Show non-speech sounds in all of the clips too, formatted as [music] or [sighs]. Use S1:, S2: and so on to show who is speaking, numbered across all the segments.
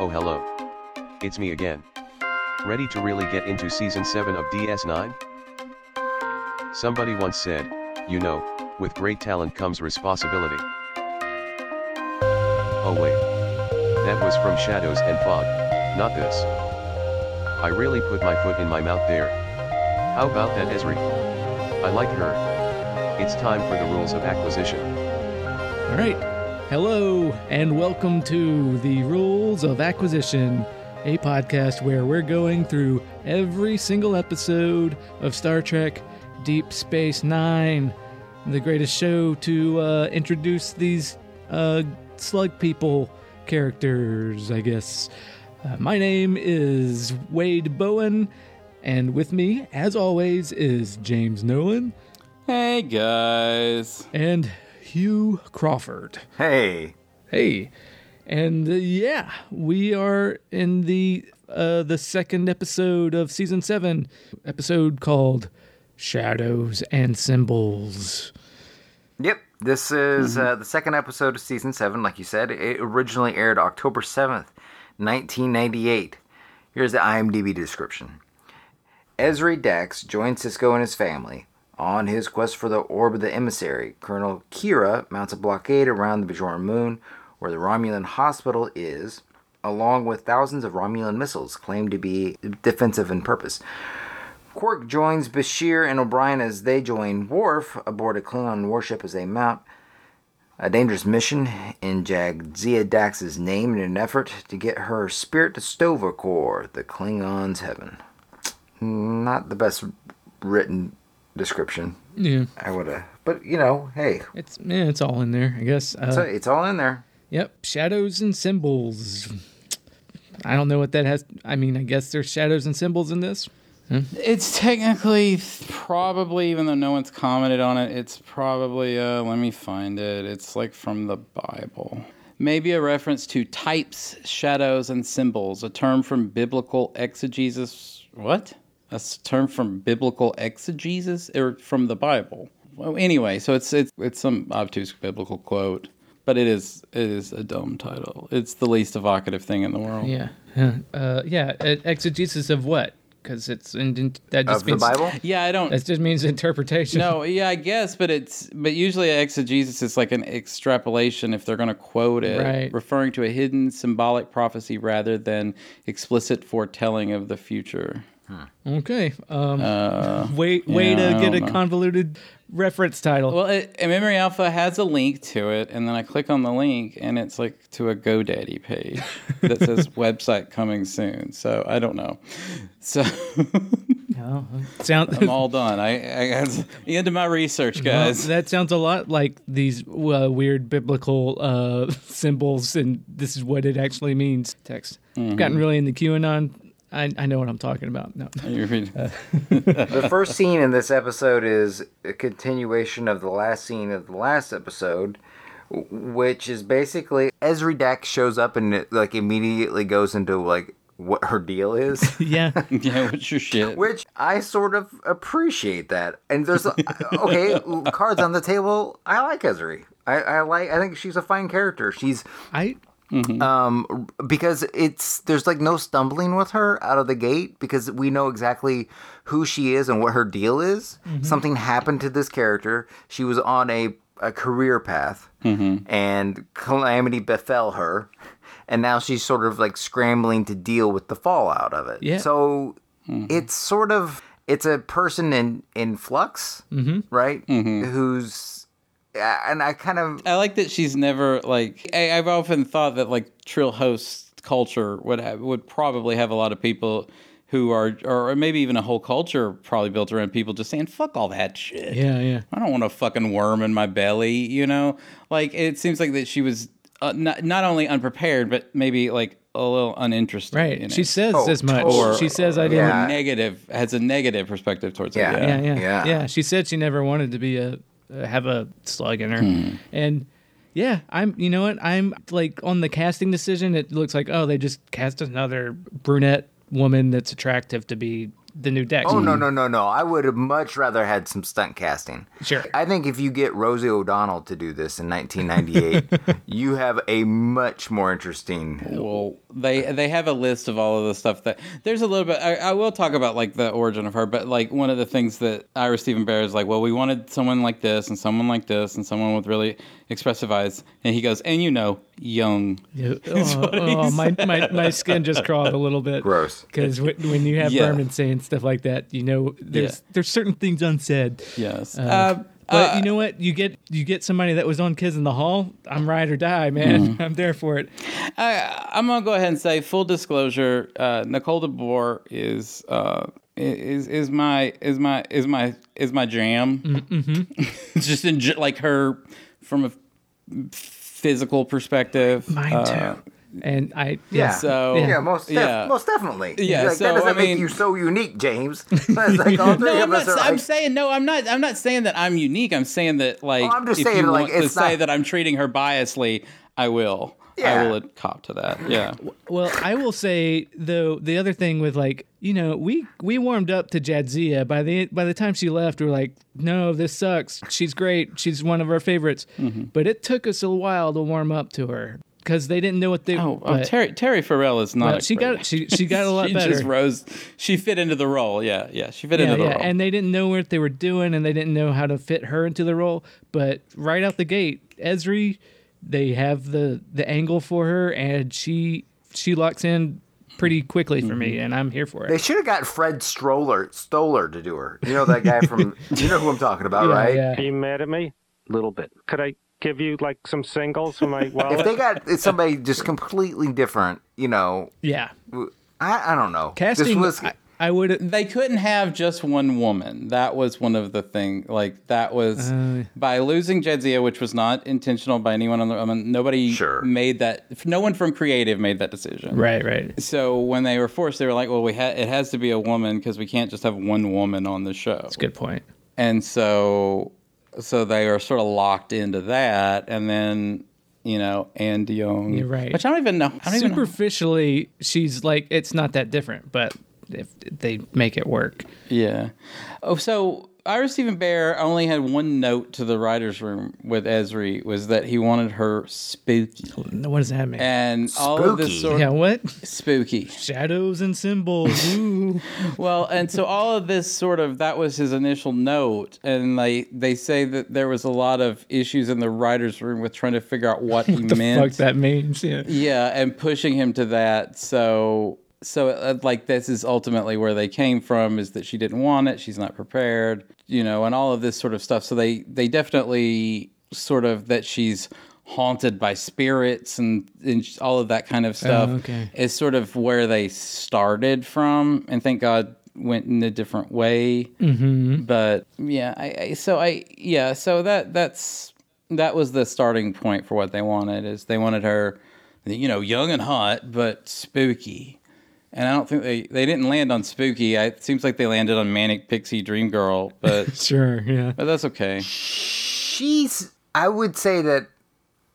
S1: Oh hello. It's me again. Ready to really get into season 7 of DS9? Somebody once said, you know, with great talent comes responsibility. Oh wait. That was from Shadows and Fog, not this. I really put my foot in my mouth there. How about that Ezri? I like her. It's time for the rules of acquisition.
S2: All right. Hello, and welcome to the Rules of Acquisition, a podcast where we're going through every single episode of Star Trek Deep Space Nine, the greatest show to uh, introduce these uh, slug people characters, I guess. Uh, my name is Wade Bowen, and with me, as always, is James Nolan
S3: Hey guys.
S2: and Hugh Crawford.
S4: Hey,
S2: Hey, and uh, yeah, we are in the uh, the second episode of season seven, episode called "Shadows and Symbols."
S4: yep, this is uh, the second episode of season seven. Like you said, it originally aired October seventh, nineteen ninety-eight. Here's the IMDb description: Ezri Dax joins Sisko and his family on his quest for the orb of the emissary. Colonel Kira mounts a blockade around the Bajoran moon, where the Romulan hospital is, along with thousands of Romulan missiles claimed to be defensive in purpose. Quark joins Bashir and O'Brien as they join Worf aboard a Klingon warship as they mount a dangerous mission in Jadzia Dax's name in an effort to get her spirit to Sto-vo-kor, the Klingons' heaven. Not the best written description.
S2: Yeah,
S4: I would have, but you know, hey,
S2: it's yeah, it's all in there, I guess. Uh,
S4: so it's all in there.
S2: Yep, shadows and symbols. I don't know what that has. I mean, I guess there's shadows and symbols in this.
S3: It's technically probably, even though no one's commented on it, it's probably, uh, let me find it. It's like from the Bible. Maybe a reference to types, shadows, and symbols, a term from biblical exegesis. What? A s- term from biblical exegesis or from the Bible? Well, anyway, so it's it's it's some obtuse biblical quote, but it is it is a dumb title. It's the least evocative thing in the world.
S2: Yeah, yeah, uh, yeah. Exegesis of what? Because it's in, in- that just
S4: Of the
S2: means
S4: Bible?
S3: Yeah, I don't.
S2: That just means interpretation.
S3: No, yeah, I guess, but it's but usually exegesis is like an extrapolation if they're going to quote it,
S2: Right.
S3: referring to a hidden symbolic prophecy rather than explicit foretelling of the future.
S2: Okay. Um,
S3: Uh,
S2: way way
S3: yeah,
S2: to get a
S3: know.
S2: convoluted reference title.
S3: well, it, Memory Alpha has a link to it, and then I click on the link, and it's like to a GoDaddy page [laughs] that says website coming soon. So I don't know. So [laughs]
S2: Oh, sound,
S3: I'm all done. I, I end of my research,
S2: well,
S3: guys.
S2: that sounds a lot like these uh, weird biblical uh, [laughs] symbols, and this is what it actually means. Text.
S3: Mm-hmm.
S2: I've gotten really into QAnon. I, I know what I'm talking about. No. [laughs]
S3: You're reading- uh, [laughs]
S4: The first scene in this episode is a continuation of the last scene of the last episode, which is basically Ezri Dax shows up and it, like immediately goes into like what her deal is. [laughs]
S2: Yeah.
S3: yeah, what's your shit?
S4: Which I sort of appreciate that. And there's okay cards on the table. I like Ezri. I, I like. I think she's a fine character. She's
S2: I Mm-hmm.
S4: um because it's there's like no stumbling with her out of the gate because we know exactly who she is and what her deal is. Mm-hmm. Something happened to this character. She was on a a career path mm-hmm. and calamity befell her and now she's sort of like scrambling to deal with the fallout of it.
S2: Yeah.
S4: So it's sort of it's a person in in flux, right? Who's and I kind of
S3: I like that she's never like. I, I've often thought that like Trill host culture would have, would probably have a lot of people who are, or maybe even a whole culture probably built around people just saying "fuck all that shit."
S2: yeah yeah.
S3: I don't want a fucking worm in my belly. You know, like it seems like that she was uh, not not only unprepared, but maybe like a little uninterested.
S2: Right.
S3: in
S2: She
S3: it.
S2: says
S4: Oh,
S2: as much.
S4: totally.
S2: she says I didn't.
S4: Yeah.
S3: negative has a negative perspective towards
S4: Yeah.
S3: it.
S2: yeah, yeah,
S4: Yeah.
S2: yeah, She said she never wanted to be a uh, have a slug in her, and yeah, I'm. You know what? I'm like on the casting decision. It looks like oh, they just cast another brunette woman that's attractive to be the new deck.
S4: Oh no mm-hmm. no no no! I would have much rather had some stunt casting.
S2: Sure.
S4: I think if you get Rosie O'Donnell to do this in 1998, [laughs] you have a much more interesting.
S3: Well, they they have a list of all of the stuff that there's a little bit. I, I will talk about like the origin of her, but like one of the things that Ira Steven Behr is like, well, we wanted someone like this and someone like this and someone with really expressive eyes, and he goes, and you know, young.
S2: Yeah. [laughs] Oh, oh, my, my, my skin just crawled a little bit.
S4: Gross.
S2: Because when you have
S3: Yeah.
S2: Berman saying stuff like that, you know there's
S3: Yeah.
S2: there's certain things unsaid.
S3: Yes.
S2: Uh,
S3: Uh,
S2: but
S3: uh,
S2: you know what? You get you get somebody that was on Kids in the Hall. I'm ride or die, man.
S3: Mm-hmm. [laughs]
S2: I'm there for it.
S3: I, I'm gonna go ahead and say full disclosure. Uh, Nicole DeBoer is uh, is is my is my is my is my jam. Mm-hmm. [laughs] just in like her from a physical perspective.
S2: Mine
S3: uh,
S2: too. And I
S4: Yeah.
S3: So-
S4: yeah, most def-
S3: yeah.
S4: most definitely.
S3: Yeah,
S4: like,
S3: so,
S4: that doesn't
S3: I
S4: make
S3: mean-
S4: you so unique, James. Like [laughs]
S3: No, I'm not. I'm
S4: like,
S3: saying no. I'm not. I'm not saying that I'm unique. I'm saying that like
S4: Oh, I'm just
S3: if
S4: saying,
S3: you
S4: like,
S3: want to
S4: it's
S3: say that I'm treating her biasly, I will.
S4: Yeah.
S3: I will cop to that. Yeah. [laughs]
S2: Well, I will say though the other thing with like you know we we warmed up to Jadzia by the by the time she left we are like no this sucks she's great she's one of our favorites
S3: Mm-hmm.
S2: but it took us a while to warm up to her because they didn't know what they
S3: Oh, oh Terry Terry Farrell is not.
S2: well,
S3: a
S2: she
S3: great-
S2: got she she got a [laughs] lot
S3: she
S2: better
S3: just rose. She fit into the role. Yeah, yeah. She fit
S2: yeah,
S3: into the
S2: yeah.
S3: role.
S2: and they didn't know what they were doing and they didn't know how to fit her into the role but right out the gate Ezri they have the the angle for her and she she locks in pretty quickly for me mm-hmm. and I'm here for it
S4: they should have got Fred Stroller Stoller to do her. You know that guy from. [laughs] you know who I'm talking about,
S2: Yeah,
S4: right?
S2: yeah.
S5: Are you mad at me? A little bit. Could I give you like some singles from my wallet?
S4: If they got somebody just completely different, you know,
S2: yeah
S4: I, I don't know.
S2: casting
S4: This was,
S2: I, I would
S3: they couldn't have just one woman. That was one of the thing. Like that was
S2: Uh.
S3: by losing Jadzia, which was not intentional by anyone on the. I mean, nobody
S4: Sure.
S3: made that. No one from creative made that decision.
S2: right right
S3: So when they were forced, they were like, "Well, we ha- it has to be a woman because we can't just have one woman on the show."
S2: That's a good point.
S3: and so so they are sort of locked into that and then you know and young
S2: You're right.
S3: which i don't even know i don't even know.
S2: Superficially, she's like it's not that different, but if they make it work,
S3: yeah oh so ira steven behr only had one note to the writers room with ezri was that he wanted her spooky
S2: what does that mean?
S3: and all of this
S4: Spooky?
S3: sort
S2: yeah, what
S3: spooky
S2: shadows and symbols? Ooh. [laughs]
S3: Well, and so all of this sort of that was his initial note, and they they say that there was a lot of issues in the writers' room with trying to figure out what [laughs] he
S2: the
S3: meant.
S2: fuck that means? Yeah.
S3: Yeah, and pushing him to that. So so uh, like this is ultimately where they came from is that she didn't want it, she's not prepared, you know, and all of this sort of stuff. So they they definitely sort of that she's haunted by spirits and, and all of that kind of stuff
S2: okay.
S3: is sort of where they started from and thank god went in a different way mm-hmm. but yeah I, I so i yeah so that that's that was the starting point for what they wanted is they wanted her you know young and hot but spooky and i don't think they they didn't land on spooky I, it seems like they landed on manic pixie dream girl but [laughs]
S2: Sure. Yeah.
S3: but that's okay
S4: she's. I would say that.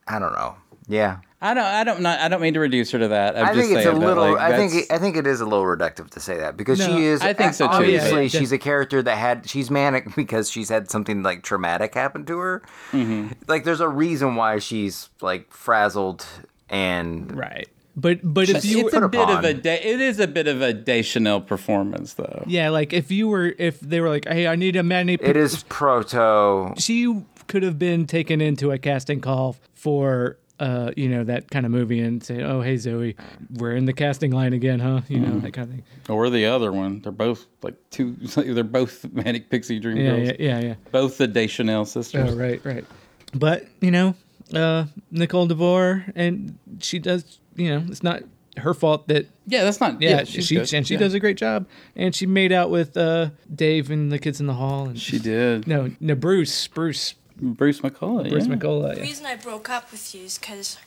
S4: I don't know. Yeah,
S3: i don't i don't not i don't mean to reduce her to that I'm
S4: I
S3: just
S4: think it's a
S3: saying that,
S4: little.
S3: like,
S4: I think. I think it is a little reductive to say that because
S2: No,
S4: she is.
S3: I think so, too,
S4: Obviously,
S2: but-
S4: she's a character that had. She's manic [laughs] because she's had something like traumatic happen to her.
S3: Mm-hmm.
S4: Like, there's a reason why she's like frazzled and
S2: Right. But but if you
S3: it's a bit of a day. It is a bit of a Deschanel performance, though.
S2: yeah, like if you were if they were like, hey, I need a Manny.
S4: it is proto.
S2: She could have been taken into a casting call for. Uh, you know that kind of movie, and say, "Oh, hey Zoe, we're in the casting line again, huh?" You know that kind of thing.
S3: Or the other one. They're both like two. [laughs] They're both manic pixie dream
S2: Yeah,
S3: girls.
S2: yeah, yeah, yeah.
S3: Both the Deschanel sisters.
S2: Oh, right, right. But you know, uh, Nicole DeBoer, and she does. You know, it's not her fault that.
S3: Yeah, that's not.
S2: Yeah,
S3: Yeah,
S2: she
S3: good.
S2: and she
S3: Yeah.
S2: does a great job, and she made out with uh, Dave and the kids in the hall, and
S3: She did.
S2: no, no, Bruce, Bruce,
S3: Bruce McCulloch.
S2: Bruce
S3: yeah.
S2: McCulloch.
S6: The
S2: Yeah.
S6: reason I broke up with you is because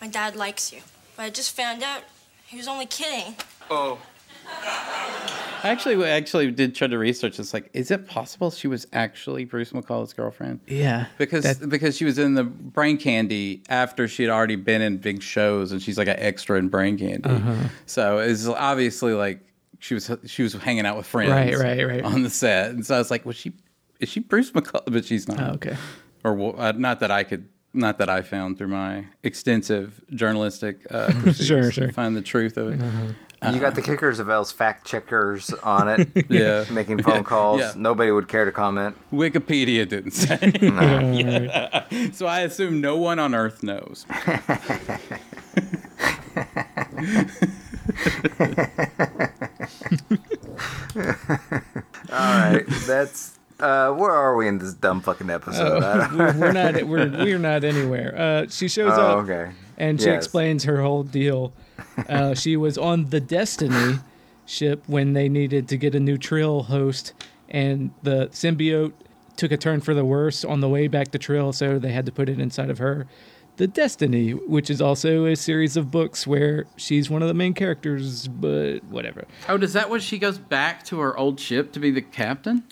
S6: my dad likes you. But I just found out he was only kidding.
S3: I actually, actually did try to research this. Like, is it possible she was actually Bruce McCulloch's girlfriend?
S2: Yeah,
S3: Because
S2: That-
S3: because she was in the Brain Candy after she had already been in big shows, and she's like an extra in Brain Candy.
S2: Uh-huh.
S3: So it's obviously like she was she was hanging out with friends,
S2: Right, right, right.
S3: on the set, and so I was like, was she is she Bruce McCulloch? But she's not.
S2: Oh, okay.
S3: Or uh, not that I could. Not that I found through my extensive journalistic uh, [laughs]
S2: Sure,
S3: to
S2: sure.
S3: find the truth of it.
S4: You got the kickers of L's fact checkers on it, [laughs]
S3: Yeah,
S4: making phone calls.
S3: Yeah.
S4: Nobody would care to comment.
S3: Wikipedia didn't say. [laughs] Yeah. So I assume no one on Earth knows. [laughs]
S4: All right, that's. Uh, where are we in this dumb fucking episode? I
S2: we're, we're not we're we're not anywhere. Uh, she shows
S4: oh,
S2: up
S4: okay.
S2: and she
S4: Yes.
S2: explains her whole deal. Uh, she was on the Destiny ship when they needed to get a new Trill host, and the symbiote took a turn for the worse on the way back to Trill, so they had to put it inside of her. The Destiny, which is also a series of books where she's one of the main characters, but whatever.
S3: Oh, does that what she goes back to her old ship to be the captain?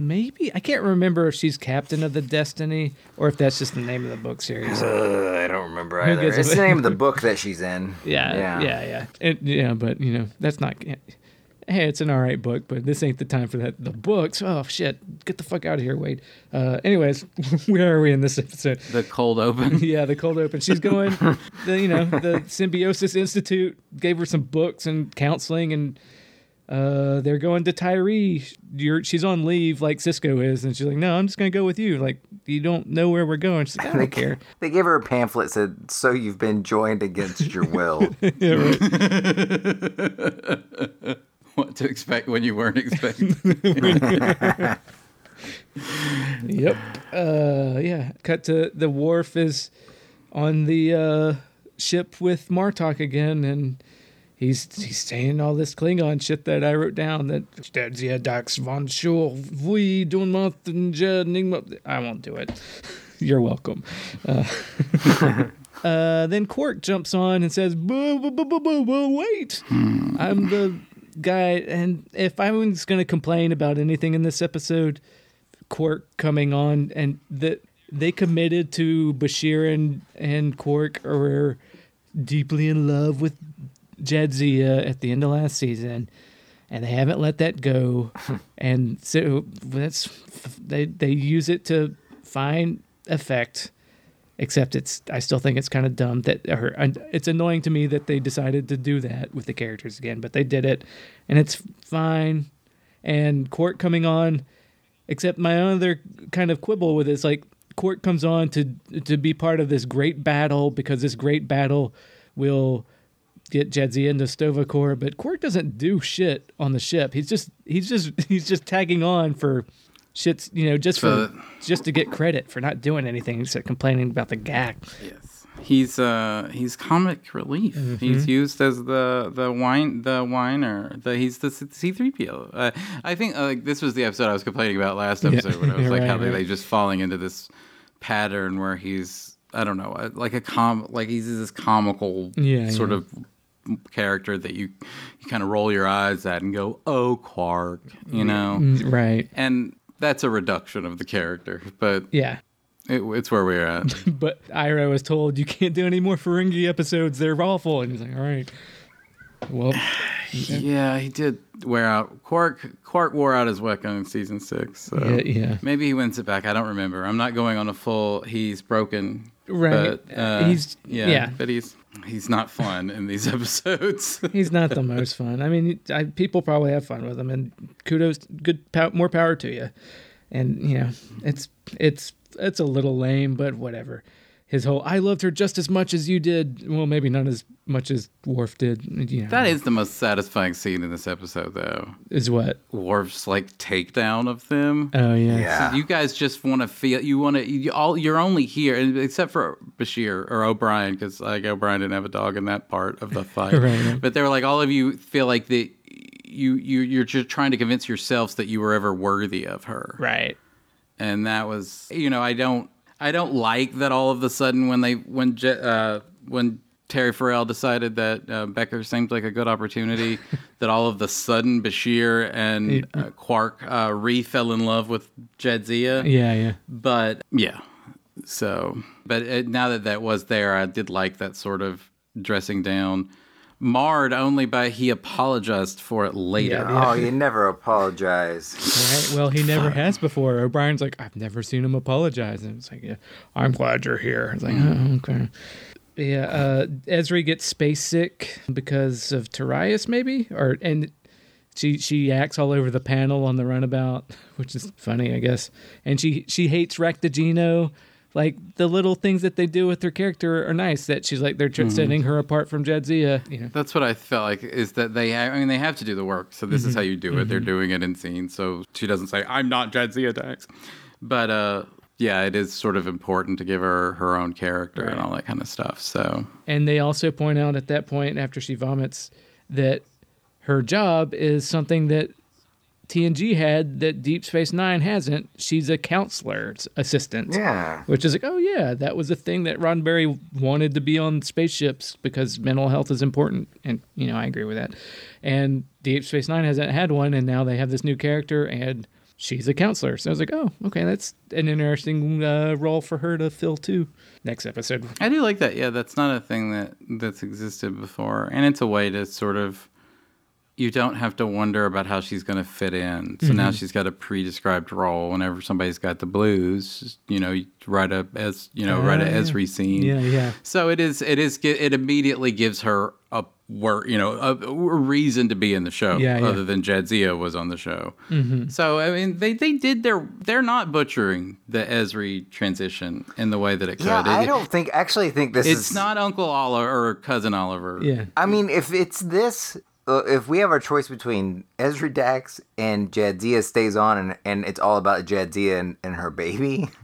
S2: Maybe I can't remember if she's captain of the Destiny or if that's just the name of the book series.
S4: Uh, I don't remember
S2: Who
S4: either.
S2: gives a-
S4: It's the name of the book that she's in.
S2: Yeah, yeah, yeah, It- yeah, but you know that's not. Hey, it's an alright book, but this ain't the time for that. The books. Oh shit! Get the fuck out of here, Wade. Uh, anyways, [laughs] where are we in this episode?
S3: The cold open. [laughs]
S2: Yeah, the cold open. She's going. [laughs] the you know the Symbiosis Institute gave her some books and counseling, and uh, they're going to Tyree. You're, she's on leave like Sisko is, and she's like, "No, I'm just gonna go with you." Like you don't know where we're going. She's like, "I don't care."
S4: They gave her a pamphlet that said, "So you've been joined against your will." [laughs]
S2: Yeah, right. [laughs]
S3: what to expect when you weren't expecting. [laughs]
S2: Yep. Uh, yeah. Cut to the Worf is on the uh, ship with Martok again, and he's he's saying all this Klingon shit that I wrote down. That Stadia Dax von Schul, we do not I won't do it. [laughs] You're welcome. Uh, [laughs] uh, then Quark jumps on and says, "Boo, boo, boo, boo, boo, boo, wait. I'm the guy. And if I was going to complain about anything in this episode, Quark coming on and that they committed to Bashir and, and Quark are deeply in love with Jadzia uh, at the end of last season. And they haven't let that go. [laughs] and so that's they they use it to find effect except it's I still think it's kind of dumb that or it's annoying to me that they decided to do that with the characters again, but they did it and it's fine. And Quark coming on, except my other kind of quibble with it is like Quark comes on to to be part of this great battle because this great battle will get Jadzia into Sto-vo-kor, but Quark doesn't do shit on the ship. He's just he's just [laughs] he's just tagging on for shits, you know, just
S3: So-
S2: for just to get credit for not doing anything except complaining about the gag.
S3: Yes. He's uh he's comic relief. He's used as the the wine the whiner. The he's the C three PO. Uh, I think uh, like this was the episode I was complaining about last [laughs] episode when I was like how
S2: Right,
S3: they,
S2: right.
S3: they just falling into this pattern where he's I don't know uh, like a com like he's this comical
S2: Yeah,
S3: sort
S2: yeah.
S3: of character that you you kind of roll your eyes at and go oh Quark you know
S2: Mm, Right.
S3: and that's a reduction of the character but
S2: Yeah.
S3: it, it's where we're at. [laughs]
S2: But Ira was told you can't do any more Ferengi episodes. They're awful. And he's like, all right. Well, [sighs]
S3: Yeah, he did wear out. Quark Quark wore out his weapon in season six. So
S2: Yeah, yeah.
S3: Maybe he wins it back. I don't remember. I'm not going on a full. He's broken.
S2: Right.
S3: But, uh,
S2: He's-
S3: yeah,
S2: yeah.
S3: But he's he's not fun in these [laughs] episodes.
S2: he's not the most fun. I mean, I, people probably have fun with him, and kudos, good, more power to you. And you know, it's it's it's a little lame, but whatever. His whole "I loved her just as much as you did." Well, maybe not as much as Worf did. You know,
S3: that is the most satisfying scene in this episode, though.
S2: is what.
S3: Worf's like takedown of them.
S2: Oh yeah.
S4: Yeah.
S3: You guys just want to feel. You want to. You all. You're only here, and except for Bashir or O'Brien, because like O'Brien didn't have a dog in that part of the [laughs] fight.
S2: Right, right.
S3: But they were like, all of you feel like that. You you you're just trying to convince yourselves that you were ever worthy of her,
S2: Right.
S3: and that was you know I don't I don't like that all of a sudden when they when Je, uh, when Terry Farrell decided that uh, Becker seemed like a good opportunity [laughs] that all of the sudden Bashir and uh, Quark uh, re fell in love with Jadzia.
S2: Yeah, yeah.
S3: But yeah, so but it, now that that was there, I did like that sort of dressing down. Marred only by he apologized for it later.
S2: Yeah,
S4: Oh, you [laughs] never apologize.
S2: Right. Well, he never has before. O'Brien's like, I've never seen him apologize, and it's like, yeah, I'm glad you're here. It's like, oh, okay. Yeah. Uh, Ezri gets space sick because of Torias, maybe, or and she she acts all over the panel on the runabout, [laughs] which is funny, I guess. And she she hates raktajino. Like the little things that they do with her character are nice. That she's like they're tr- setting her apart from Jadzia. You know.
S3: That's what I felt like is that they. Ha- I mean, they have to do the work, so this is
S2: Mm-hmm.
S3: how you do it. They're doing it in scenes, so she doesn't say, "I'm not Jadzia Dax," but uh, yeah, it is sort of important to give her her own character and all that kind of stuff. So
S2: And they also point out at that point, after she vomits, that her job is something that TNG had that Deep Space Nine hasn't. She's a counselor's assistant.
S4: Yeah.
S2: Which is like, oh, yeah, that was a thing that Roddenberry wanted to be on spaceships because mental health is important. And, you know, I agree with that. And Deep Space Nine hasn't had one, and now they have this new character, and she's a counselor. So I was like, oh, okay, that's an interesting uh, role for her to fill too. Next episode.
S3: I do like that. Yeah, that's not a thing that that's existed before, and it's a way to sort of. You don't have to wonder about how she's going to fit in. So
S2: Mm-hmm.
S3: now she's got a pre-described role. Whenever somebody's got the blues, you know, you write a as you know, write a
S2: Ah, yeah.
S3: Ezri scene.
S2: Yeah, yeah.
S3: So it is. It is. It immediately gives her a work, you know, a, a reason to be in the show,
S2: Yeah, yeah.
S3: other than Jadzia was on the show. Mm-hmm. So I mean, they they did their. They're not butchering the Ezri transition in the way that it could.
S4: Yeah, I don't think. Actually, think this is
S3: it's
S4: is
S3: not Uncle Oliver or Cousin Oliver.
S2: Yeah.
S4: I mean, if it's this, uh, Uh, if we have our choice between Ezri Dax and Jadzia stays on, and, and it's all about Jadzia and, and her baby, [laughs]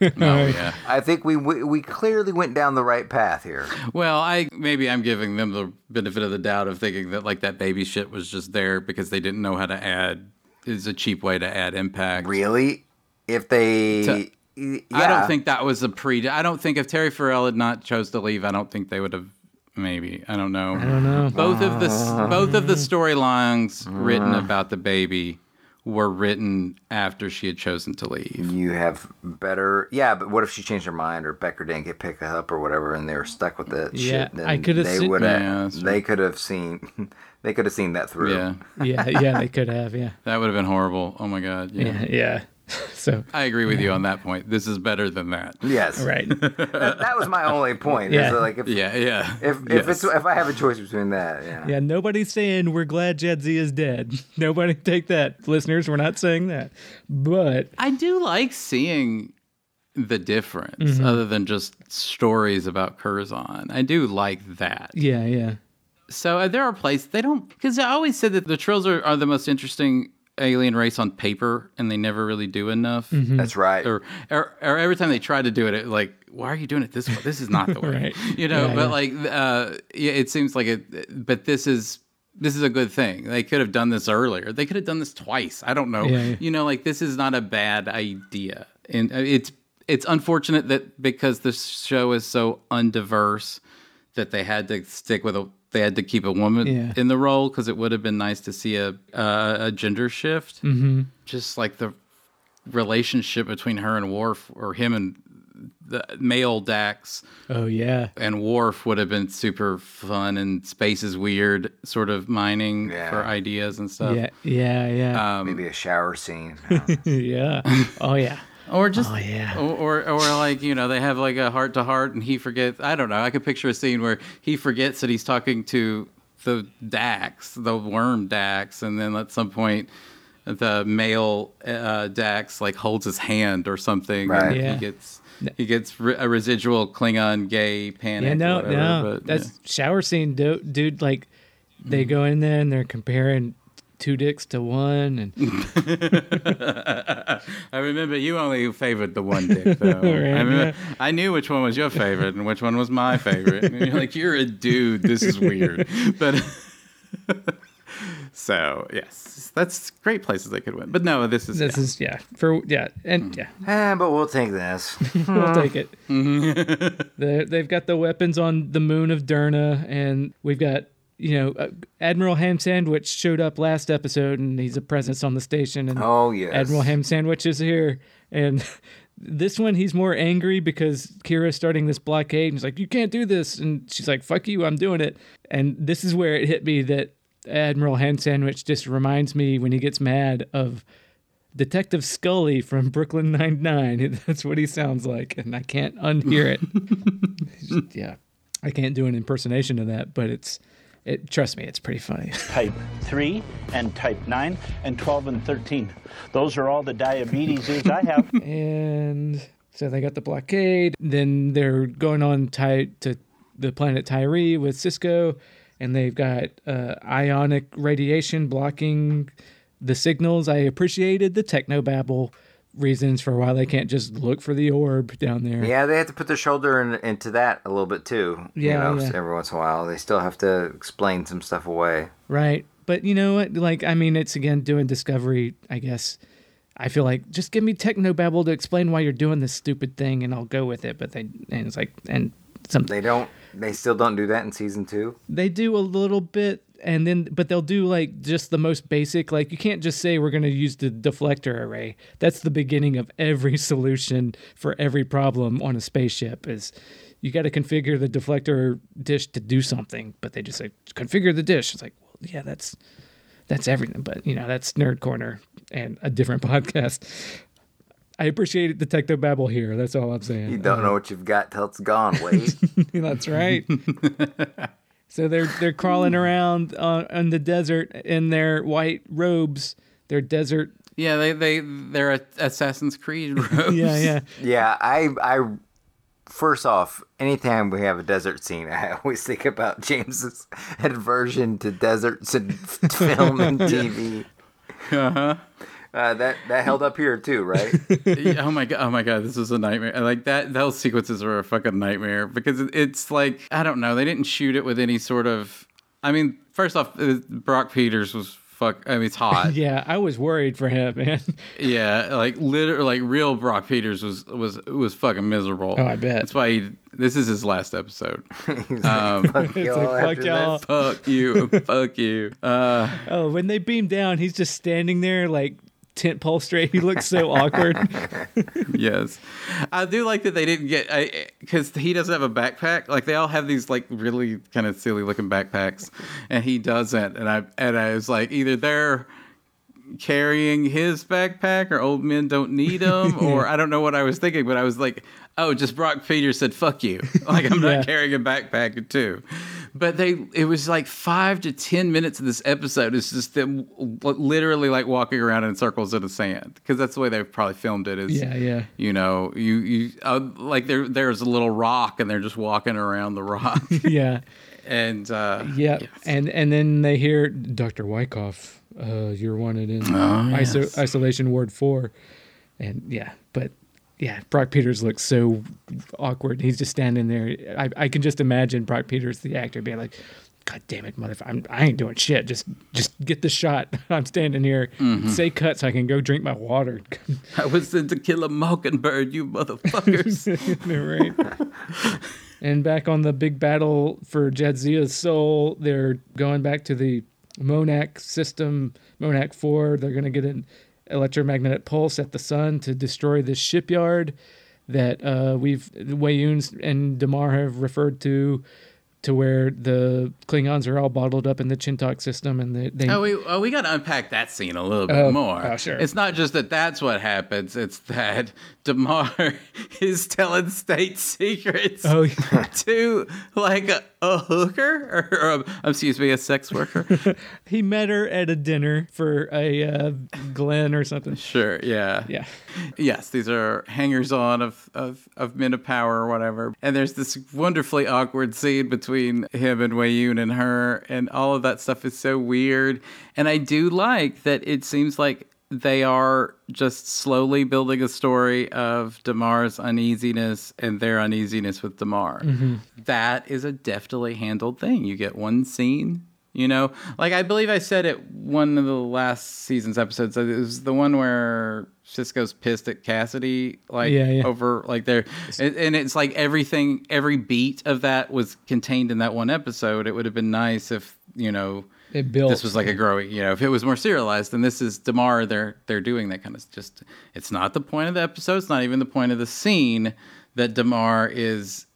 S3: Oh, yeah.
S4: I think we, we we clearly went down the right path here.
S3: Well, I maybe I'm giving them the benefit of the doubt of thinking that like that baby shit was just there because they didn't know how to add. Is a cheap way to add impact.
S4: Really, if they,
S3: To-
S4: yeah,
S3: I don't think that was a pre. I don't think if Terry Farrell had not chose to leave, I don't think they would have. Maybe I don't know.
S2: I don't know.
S3: Both of the uh. both of the storylines written about the baby were written after she had chosen to leave.
S4: you have better. Yeah, but what if she changed her mind, or Becker didn't get picked up, or whatever, and they were stuck with that
S2: Yeah,
S4: shit? Then
S2: I could've
S4: They
S2: seen-
S4: would have.
S3: that's
S4: they could have seen. [laughs] They could have seen that through.
S3: Yeah,
S2: yeah, yeah, they could have, yeah,
S3: that would have been horrible. Oh my god. Yeah.
S2: yeah, yeah. [laughs] So,
S3: I agree with you on that point. This is better than that.
S4: Yes.
S2: right, [laughs]
S4: That, that was my only point.
S2: Yeah.
S4: that, like if
S3: Yeah, yeah.
S4: if if
S3: Yes.
S4: it's if I have a choice between that, yeah.
S2: yeah. Nobody's saying we're glad Jed Z is dead. [laughs] Nobody take that, listeners. We're not saying that, but
S3: I do like seeing the difference,
S2: Mm-hmm.
S3: other than just stories about Curzon. I do like that.
S2: yeah, yeah,
S3: So uh, there are places they don't because I always said that the Trills are, are the most interesting alien race on paper, and they never really do enough.
S2: Mm-hmm.
S4: That's right.
S3: Or, or or every time they try to do it, it like why are you doing it this way? This is not the [laughs] way,
S2: Right.
S3: you know.
S2: Yeah,
S3: but
S2: yeah.
S3: like, uh, yeah, it seems like it. But this is this is a good thing. They could have done this earlier. They could have done this twice. I don't know.
S2: Yeah, yeah.
S3: You know, like this is not a bad idea, and uh, it's it's unfortunate that because the show is so undiverse that they had to stick with a they had to keep a woman
S2: Yeah.
S3: in the role because it would have been nice to see a uh, a gender shift. Mm-hmm. Just like the relationship between her and Worf, or him and the male Dax
S2: oh yeah,
S3: and Worf would have been super fun. And space is weird, sort of mining
S4: Yeah.
S3: for ideas and stuff.
S2: yeah, yeah, yeah,
S3: Um,
S4: Maybe a shower scene. [laughs]
S2: yeah. Oh yeah,
S3: Or just,
S2: Oh, yeah.
S3: or, or or like you know they have like a heart to heart, and he forgets. I don't know. I could picture a scene where he forgets that he's talking to the Dax, the worm Dax, and then at some point the male uh, Dax like holds his hand or something,
S4: Right.
S3: and
S2: Yeah.
S3: he gets he gets re- a residual Klingon gay panic.
S2: yeah. No,
S3: whatever,
S2: no,
S3: but,
S2: that's
S3: yeah.
S2: shower scene, dude. Dude, like they go in there and they're comparing two dicks to one, and [laughs] [laughs]
S3: I remember you only favored the one dick, though. [laughs]
S2: Right,
S3: I, remember, I knew which one was your favorite and which one was my favorite. And you're like, you're a dude. This is weird. But so yes, that's great places they could win. But no, this is
S2: this
S3: yeah.
S2: is yeah for yeah, and yeah.
S4: eh, but we'll take this.
S2: we'll take it. They're- they've got the weapons on the moon of Derna, and we've got you know uh, Admiral Ham Sandwich showed up last episode, and he's a presence on the station. And
S4: Oh yes.
S2: Admiral Ham Sandwich is here, and [laughs] This one, he's more angry because Kira's starting this blockade. And he's like, "You can't do this," and she's like, "Fuck you, I'm doing it." And this is where it hit me that Admiral Hand Sandwich just reminds me when he gets mad of Detective Scully from Brooklyn Nine Nine. [laughs] That's what he sounds like, and I can't unhear it. [laughs] yeah, I can't do an impersonation of that, but it's it. Trust me, it's pretty funny. [laughs]
S7: type 3 and type 9 and 12 and 13. Those are all the diabetes I have. [laughs]
S2: and so they got the blockade. Then they're going on Ty- to the planet Tyree with Sisko, and they've got uh, ionic radiation blocking the signals. I appreciated the technobabble reasons for why they can't just look for the orb down there.
S4: Yeah, they have to put their shoulder in, into that a little bit too.
S2: Yeah,
S4: you know,
S2: yeah.
S4: every once in a while, they still have to explain some stuff away.
S2: Right. But you know what? Like, I mean, it's again doing Discovery, I guess. I feel like just give me technobabble to explain why you're doing this stupid thing and I'll go with it. But they, and it's like, and some,
S4: They don't. They still don't do that in season two.
S2: they do a little bit and then but they'll do like just the most basic like you can't just say we're going to use the deflector array that's the beginning of every [laughs] solution for every problem on a spaceship is you got to configure the deflector dish to do something but they just say configure the dish it's like well yeah that's that's everything but you know that's nerd corner and a different [laughs] podcast i appreciate the technobabble here that's all i'm saying
S4: You don't know what you've got till it's gone. Wait. [laughs]
S2: that's right. So they're they're crawling around uh, in the desert in their white robes. Their desert.
S3: Yeah, they they they're Assassin's Creed [laughs] robes.
S2: Yeah, yeah.
S4: yeah, I I first off, anytime we have a desert scene, [laughs] I always think about James's [laughs] aversion to deserts and film and TV.
S3: Uh-huh.
S4: Uh, that that held up here too, right? [laughs]
S3: Oh my god! Oh my god! This was a nightmare. Like that. Those sequences were a fucking nightmare because it's like I don't know. They didn't shoot it with any sort of. I mean, first off, uh, Brock Peters was fuck. I mean, it's hot. [laughs]
S2: Yeah, I was worried for him, man. [laughs]
S3: Yeah, like literally, like real Brock Peters was was was fucking miserable.
S2: Oh, I bet.
S3: That's why he, this is his last episode.
S4: He's
S3: Um,
S4: fuck y'all
S2: like, fuck y'all.
S3: fuck you, fuck you. Uh,
S2: Oh, when they beam down, he's just standing there like tent pole straight. He looks so awkward. [laughs]
S3: yes, I do like that they didn't get I because he doesn't have a backpack. Like they all have these like really kind of silly looking backpacks, and he doesn't. And I and I was like, either they're carrying his backpack or old men don't need them [laughs] or I don't know what I was thinking but I was like oh just Brock Peters said fuck you [laughs] like I'm
S2: Yeah.
S3: not carrying a backpack too but they it was like 5 to 10 minutes of this episode is just them literally like walking around in circles in the sand because that's the way they probably filmed it is
S2: Yeah, yeah.
S3: you know you you uh, like there there's a little rock and they're just walking around the rock [laughs]
S2: yeah, [laughs]
S3: and uh
S2: yeah. And and then they hear Doctor Wyckoff. Uh, you're wanted in
S3: Oh,
S2: iso-
S3: yes.
S2: isolation ward four, and yeah, yeah, Brock Peters looks so awkward. He's just standing there. I, I can just imagine Brock Peters, the actor, being like, "God damn it, motherfucker! I'm, ain't doing shit. Just just get the shot. [laughs] I'm standing here.
S3: Mm-hmm.
S2: Say cut so I can go drink my water." [laughs]
S3: I was sent to kill a mockingbird you motherfuckers [laughs]
S2: right. and back on the big battle for Jadzia's soul, they're going back to the Monac system, Monac 4. They're going to get an electromagnetic pulse at the sun to destroy this shipyard that uh, we've, Weyouns and Damar have referred to, to where the Klingons are all bottled up in the Chin'toka system. And they, they
S3: Oh, we oh, we got to unpack that scene a little bit
S2: Oh,
S3: more.
S2: oh, sure.
S3: It's not just that that's what happens. It's that Damar [laughs] is telling state secrets
S2: Oh, yeah. [laughs]
S3: to like a, a hooker or, or a, excuse me, a sex worker. [laughs]
S2: he met her at a dinner for a uh, Glinn or something.
S3: sure, yeah,
S2: Yeah.
S3: Yes, these are hangers on of, of, of men of power or whatever. And there's this wonderfully awkward scene between him and Weyoun and her, and all of that stuff is so weird. And I do like that it seems like they are just slowly building a story of Damar's uneasiness and their uneasiness with Damar. Mm-hmm. That is a deftly handled thing. You get one scene you know, like I believe I said it one of the last season's episodes. It was the one where Sisko's pissed at Cassidy, like
S2: Yeah, yeah.
S3: over like there, and, and it's like everything, every beat of that was contained in that one episode. It would have been nice if you know
S2: It built.
S3: this was like a growing you know if it was more serialized then this is Damar they're they're doing that kind of just it's not the point of the episode it's not even the point of the scene that Damar is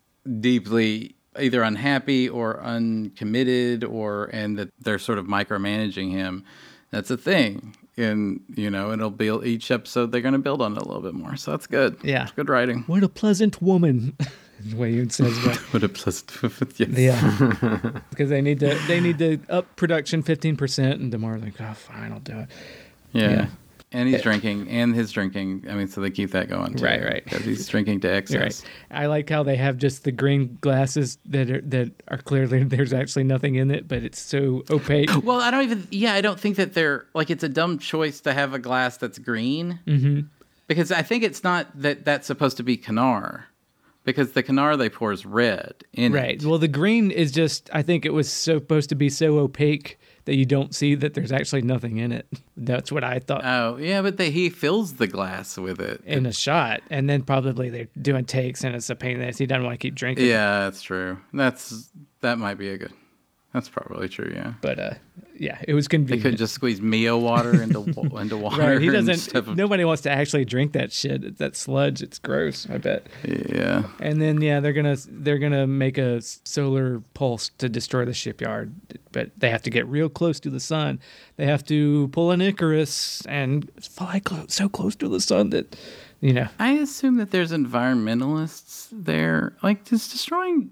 S3: deeply either unhappy or uncommitted or and that they're sort of micromanaging him that's a thing and you know it'll be each episode they're going to build on it a little bit more so that's good
S2: Yeah.
S3: it's good writing
S2: what a pleasant woman. [laughs] the way you says that. [laughs]
S3: what a pleasant yes. [laughs]
S2: Yeah, because they need to they need to up production fifteen percent, and Damar's like, oh, fine, I'll do it.
S3: Yeah.
S2: Yeah.
S3: And he's drinking, and his drinking. I mean, so they keep that going. Too,
S2: Right, right.
S3: 'cause he's drinking to excess.
S2: Right. I like how they have just the green glasses that are that are clearly [laughs] there's actually nothing in it, but it's so opaque.
S3: Well, I don't even. Yeah, I don't think that they're like it's a dumb choice to have a glass that's green. Mm-hmm. Because I think it's not that that's supposed to be kanar, because the kanar they pour is red in
S2: right.
S3: it.
S2: Well, the green is just I think it was supposed to be so opaque that you don't see that there's actually nothing in it. [laughs] That's what I thought
S3: Oh yeah, but they, he fills the glass with it.
S2: in a shot, and then probably they're doing takes, and it's a pain in the ass. He doesn't want to keep drinking.
S3: yeah, that's true. That's that might be a good. That's probably true. Yeah.
S2: But uh, yeah, it was convenient.
S3: They could just squeeze MiO water into [laughs] into water.
S2: Right, he doesn't.
S3: of-
S2: Nobody wants to actually drink that shit. It's that sludge. It's gross. I bet.
S3: Yeah.
S2: And then yeah, they're gonna they're gonna make a solar pulse to destroy the shipyard, but they have to get real close to the sun. They have to pull an Icarus and fly close, so close to the sun that, you know,
S3: I assume that there's environmentalists there, like just destroying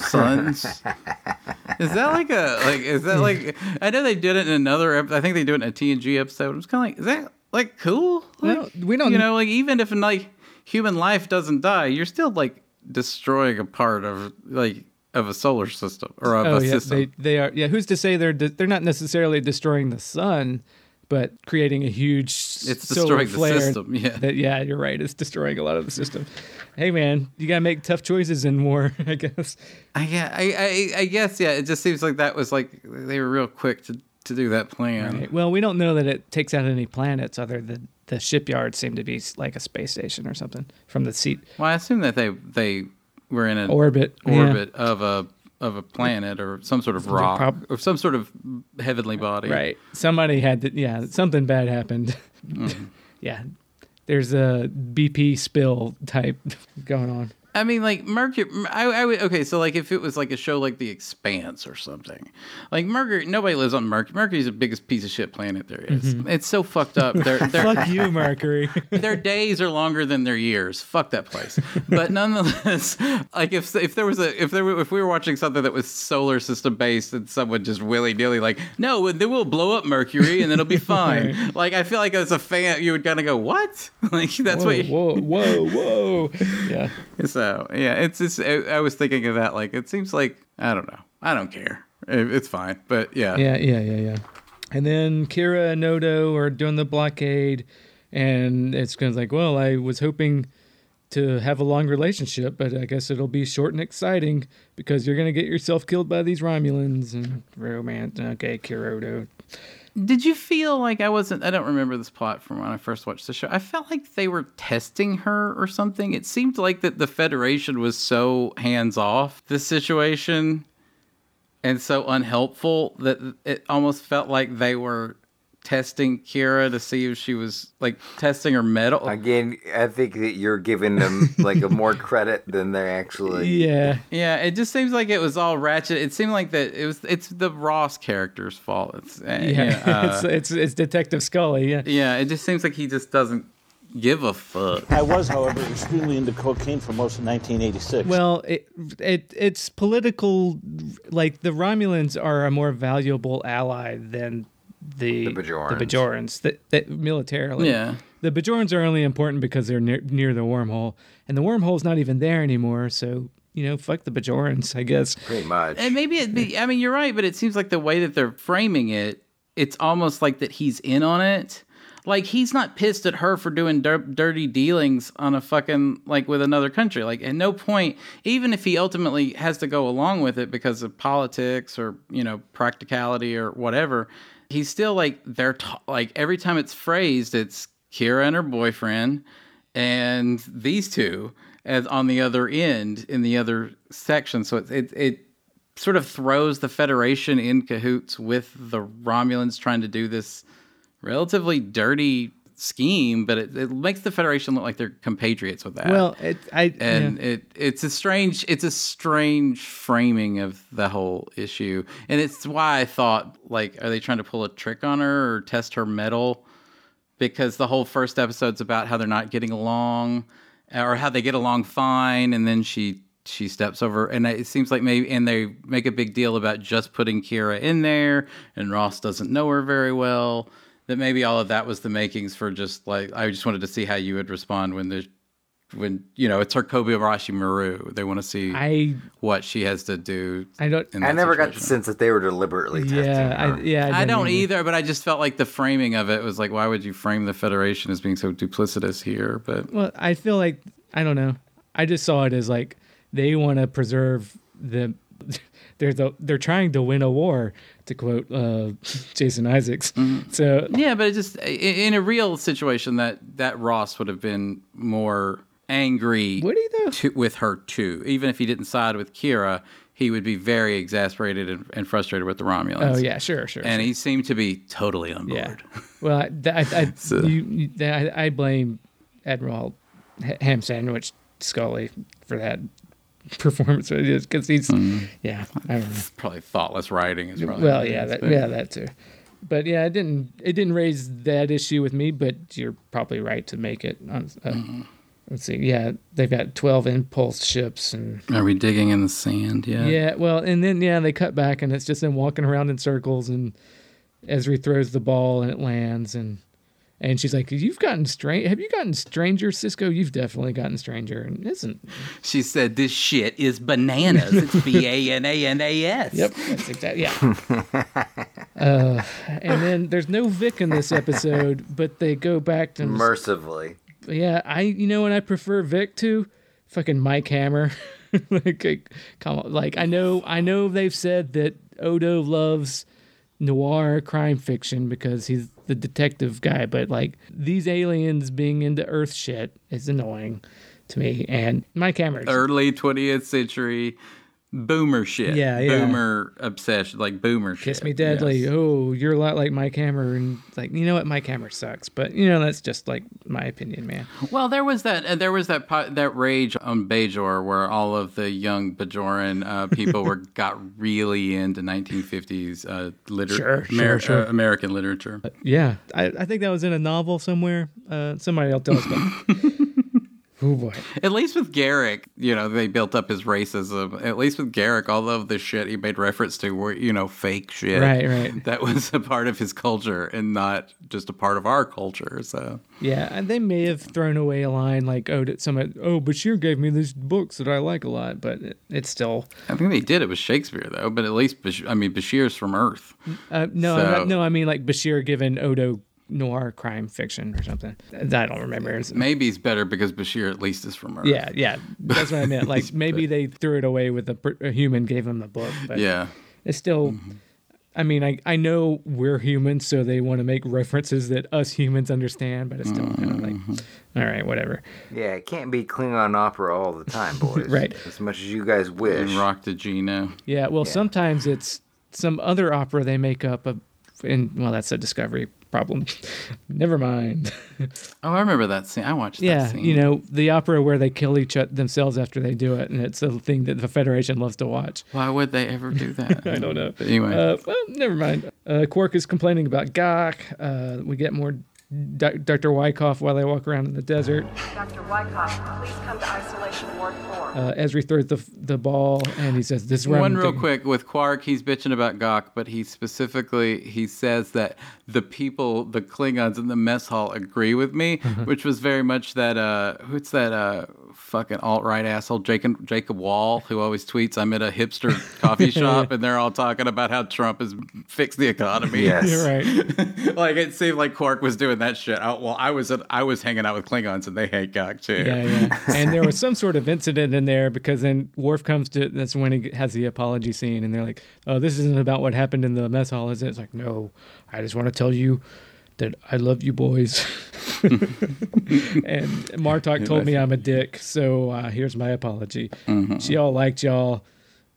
S3: suns. [laughs] is that like a like? Is that like? I know they did it in another. ep- I think they do it in a TNG episode. I It's kind of like, is that like cool? Like,
S2: Well, we don't-
S3: You know, like even if in like human life doesn't die, you're still like destroying a part of like of a solar system or of
S2: oh
S3: a
S2: yeah,
S3: system.
S2: they they are yeah. Who's to say they're de- they're not necessarily destroying the sun, but creating a huge
S3: It's
S2: solar
S3: destroying the
S2: flare
S3: system, yeah. [laughs]
S2: That yeah, you're right. It's destroying a lot of the system. hey man, you gotta make tough choices in war, [laughs] I guess.
S3: I, yeah, I, I, I guess yeah. It just seems like that was like they were real quick to to do that plan.
S2: Right. Well, we don't know that it takes out any planets other than the shipyard seemed to be like a space station or something from the seat
S3: Well, I assume that they they were in an
S2: orbit. yeah.
S3: orbit of a of a planet or some sort of rock
S2: prob-
S3: or some sort of heavenly body.
S2: Right. Somebody had to, yeah, something bad happened. [laughs]
S3: Mm-hmm.
S2: yeah. There's a BP spill type [laughs] going on.
S3: I mean, like Mercury. I, I would okay. So like, if it was like a show like The Expanse or something, like Mercury, nobody lives on Mercury. Mercury's the biggest piece of shit planet there is. It's so fucked up. Their
S2: Mm-hmm. [laughs] Fuck you, Mercury. [laughs]
S3: their days are longer than their years. Fuck that place. But [laughs] nonetheless, like if if there was a if there were, if we were watching something that was solar system based and someone just willy nilly like no, then we'll blow up Mercury and it'll be fine. Like I feel like as a fan, you would kind of go what? Like that's
S2: whoa,
S3: what. You,
S2: whoa, whoa, whoa. Yeah.
S3: So yeah, it's just I, was thinking of that. Like it seems like I don't know. I don't care. It, it's fine. But yeah.
S2: Yeah, yeah, yeah, yeah. And then Kira and Odo are doing the blockade, and it's kind of like, well, I was hoping to have a long relationship, but I guess it'll be short and exciting because you're gonna get yourself killed by these Romulans and romance. Okay, Kira Odo.
S3: Did you feel like I wasn't? I don't remember this plot from when I first watched the show. I felt like they were testing her or something. It seemed like that the Federation was so hands off this situation and so unhelpful that it almost felt like they were testing Kira to see if she was like testing her mettle.
S4: Again, I think that you're giving them like a more credit than they're actually. [laughs]
S2: Yeah,
S3: yeah, it just seems like it was all ratchet. It seemed like that it was. It's the Ross character's fault. It's uh,
S2: yeah. [laughs]
S3: uh,
S2: it's, it's it's Detective Scully. Yeah.
S3: yeah. It just seems like he just doesn't give a fuck.
S7: I was, however, extremely into cocaine for most of 1986.
S2: Well, it, it it's political. Like the Romulans are a more valuable ally than the
S4: The Bajorans.
S2: The Bajorans, that that militarily.
S3: Yeah.
S2: The Bajorans are only important because they're near, near the wormhole, and the wormhole's not even there anymore. So you know, fuck the Bajorans, I guess.
S4: Pretty much.
S3: And maybe it be, I mean, you're right, but it seems like the way that they're framing it, it's almost like that he's in on it. Like he's not pissed at her for doing dir- dirty dealings on a fucking like with another country. Like at no point, even if he ultimately has to go along with it because of politics or you know practicality or whatever, he's still like they're t- like every time it's phrased, it's Kira and her boyfriend and these two as on the other end in the other section. So it it, it sort of throws the Federation in cahoots with the Romulans trying to do this relatively dirty scheme, but it, it makes the Federation look like they're compatriots with that.
S2: Well, it, I
S3: and
S2: yeah.
S3: it it's a strange it's a strange framing of the whole issue, and it's why I thought like, are they trying to pull a trick on her or test her mettle? Because the whole first episode's about how they're not getting along, or how they get along fine, and then she she steps over, and it seems like maybe and they make a big deal about just putting Kira in there, and Ross doesn't know her very well. That maybe all of that was the makings for just like I just wanted to see how you would respond when there's when you know it's her Kobayashi Maru. They want to see
S2: I
S3: what she has to do.
S2: I don't.
S4: I
S3: that
S4: never got the sense that they were deliberately testing
S2: Yeah,
S4: her.
S2: I, yeah.
S3: I
S2: didn't
S3: don't either, but I just felt like the framing of it was like, why would you frame the Federation as being so duplicitous here? But
S2: Well, I feel like I don't know. I just saw it as like they want to preserve the. [laughs] They're the, they're trying to win a war, to quote uh, Jason Isaacs.
S3: Mm-hmm.
S2: So
S3: yeah, but it just in a real situation that that Ross would have been more angry
S2: Would he, though?
S3: to, with her too. Even if he didn't side with Kira, he would be very exasperated and, and frustrated with the Romulans.
S2: oh yeah, sure, sure.
S3: and
S2: sure.
S3: he seemed to be totally on board. yeah. [laughs]
S2: Well, I, I, I,
S3: So-
S2: you, I, I blame Admiral Ham Sandwich Scully for that [laughs] performance because he's
S3: Mm-hmm.
S2: yeah. I don't know.
S3: Probably thoughtless writing is probably
S2: well yeah that, yeah that too but yeah it didn't it didn't raise that issue with me but you're probably right to make it on uh,
S3: Mm-hmm.
S2: let's see yeah they've got 12 impulse ships and
S3: Are we digging in the sand yet?
S2: yeah well and then yeah they cut back and it's just them walking around in circles and Ezri throws the ball and it lands and and she's like you've gotten strange have you gotten stranger Sisko you've definitely gotten stranger and isn't
S3: She said, "This shit is bananas. It's [laughs] B A N A N A S."
S2: Yep, that's exactly yeah. [laughs] uh, and then there's no Vic in this episode, but they go back to
S4: Mercifully.
S2: yeah. I you know what I prefer Vic to fucking Mike Hammer. [laughs] like, like, come on, like I know I know they've said that Odo loves noir crime fiction because he's the detective guy, but like these aliens being into Earth shit is annoying to me. And Mike Hammer,
S3: Early 20th century boomer shit.
S2: Yeah, yeah.
S3: Boomer obsession, like boomer shit.
S2: Kiss Me Deadly.
S3: Yes.
S2: Oh, you're a lot like Mike Hammer, and like you know what, Mike Hammer sucks, but you know that's just like my opinion, man.
S3: Well, there was that. Uh, there was that. po- That rage on Bajor, where all of the young Bajoran uh, [laughs] people were got really into 1950s uh, liter-
S2: Sure, sure, sure.
S3: uh, American literature.
S2: Yeah, I, I think that was in a novel somewhere. Uh, somebody else tell us. [laughs] oh boy,
S3: At least with Garak, you know, they built up his racism. At least with Garak, all of the shit he made reference to were, you know, fake shit.
S2: Right, right. [laughs]
S3: That was a part of his culture and not just a part of our culture. So
S2: yeah, and they may have thrown away a line like, "Oh, did somebody? Oh, Bashir gave me these books that I like a lot," but it, it's still
S3: I think they did it was Shakespeare, though. But at least, Bash- I mean, Bashir's from Earth.
S2: uh, no,
S3: So-
S2: not- no. I mean like Bashir given Odo noir crime fiction or something. I don't remember. It's-
S3: Maybe it's better because Bashir at least is from Earth.
S2: Yeah, yeah, that's what I meant. Like [laughs] maybe they threw it away with a, a human gave him the book, but
S3: Yeah.
S2: it's still. Mm-hmm. I mean, I I know we're humans, so they want to make references that us humans understand, but it's still kind of like, mm-hmm. all right, whatever.
S4: Yeah, it can't be Klingon opera all the time, [laughs] boys.
S2: Right.
S4: As much as you guys wish.
S3: And Rock to Gino.
S2: Yeah, well, sometimes it's some other opera they make up of, and well, that's a discovery problem. [laughs] Never mind. [laughs]
S3: Oh, I remember that scene. I watched
S2: yeah,
S3: that scene.
S2: you know the opera where they kill each other themselves after they do it, and it's a thing that the Federation loves to watch.
S3: Why would they ever do that? [laughs]
S2: I don't know.
S3: But anyway.
S2: Uh, well, never mind. Uh, Quark is complaining about Gok. Uh, we get more D- Dr. Wykoff while they walk around in the desert.
S8: Dr. Wykoff, please come to Isolation Ward 4.
S2: Uh, Ezri throws the the ball, and he says, "This is where
S3: One
S2: I'm
S3: real
S2: taking-"
S3: quick with Quark, he's bitching about Gok, but he specifically he says that the people, the Klingons in the mess hall, agree with me, [laughs] which was very much that uh, who's that uh, fucking alt right asshole Jacob Jacob Wohl who always tweets, "I'm at a hipster coffee [laughs] shop," and they're all talking about how Trump has fixed the economy. [laughs]
S4: Yes.
S2: You're right. [laughs]
S3: like it seemed like Quark was doing that shit. I, well, I was at, I was hanging out with Klingons, and they hate Gok too.
S2: Yeah, yeah. And there was some sort of incident in there because then Worf comes to. That's when he has the apology scene, and they're like, "Oh, this isn't about what happened in the mess hall, is it?" It's like, "No, I just want to tell you." That I love you boys, [laughs] and Martok told me I'm a dick, so uh, here's my apology.
S3: Mm-hmm.
S2: She all liked y'all,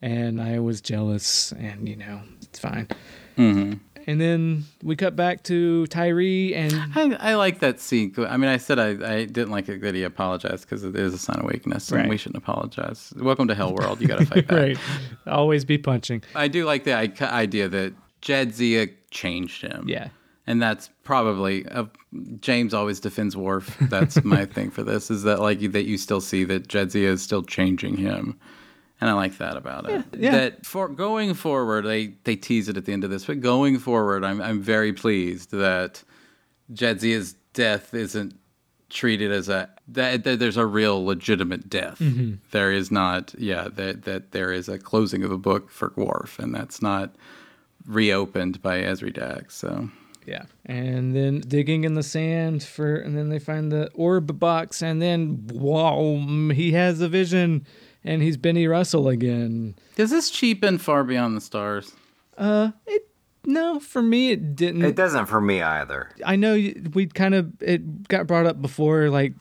S2: and I was jealous, and you know it's fine.
S3: Mm-hmm.
S2: And then we cut back to Tyree and
S3: I, I like that scene. I mean, I said I, I didn't like it that he apologized because it is a sign of weakness, and we shouldn't apologize. Welcome to Hell World. You got to fight [laughs] back.
S2: right, always be punching.
S3: I do like the idea that Jadzia changed him.
S2: Yeah.
S3: And that's probably uh, James always defends Worf. That's my [laughs] thing for this is that like that you still see that Jadzia is still changing him, and I like that about it.
S2: yeah.
S3: That for going forward, they they tease it at the end of this, but going forward, I'm I'm very pleased that Jadzia's death isn't treated as a that, that there's a real legitimate death.
S2: Mhm.
S3: There is not, yeah, that that there is a closing of a book for Worf, and that's not reopened by Ezri Dax. So
S2: Yeah. And then digging in the sand for, and then they find the orb box, and then wow, he has a vision, and he's Benny Russell again.
S3: does this cheapen Far Beyond the Stars?
S2: Uh, it no, for me it didn't.
S4: It doesn't for me either.
S2: I know we kind of it got brought up before. Like,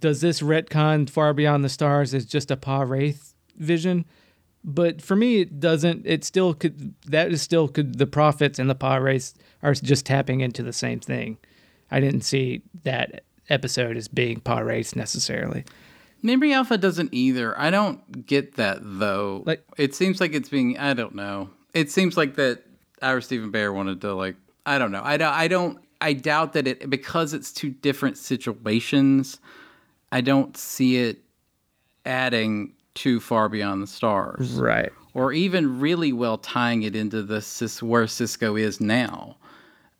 S2: does this retcon Far Beyond the Stars is just a Pa Wraith vision? But for me, it doesn't. It still could. That is still could. The prophets and the Pa Wraiths are just tapping into the same thing. I didn't see that episode as being Pa Wraiths necessarily.
S3: Memory Alpha doesn't either. I don't get that though.
S2: Like-
S3: it seems like it's being. I don't know. It seems like that. Ira Steven Behr wanted to like. I don't know. I don't. I don't. I doubt that it because it's two different situations. I don't see it adding too far beyond the stars,
S2: Right.
S3: or even really well tying it into the where Sisko is now.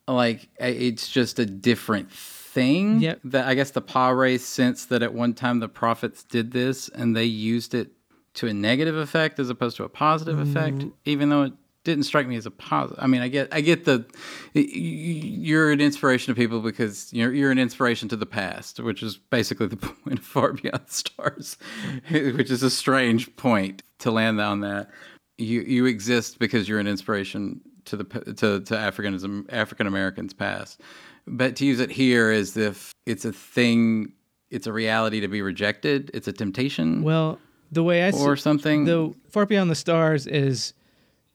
S3: Like it's just a different thing.
S2: Yep.
S3: That I guess the Pa Wraiths sense that at one time the prophets did this and they used it to a negative effect as opposed to a positive mm-hmm. effect, even though it didn't strike me as a positive. I mean, I get, I get the, you're an inspiration to people because you're you're an inspiration to the past, which is basically the [laughs] point of Far Beyond the Stars, [laughs] which is a strange point to land on that. You you exist because you're an inspiration to the to to Africanism African Americans past, but to use it here as if it's a thing, it's a reality to be rejected. It's a temptation.
S2: Well, the way I see,
S3: Or something.
S2: The Far Beyond the Stars is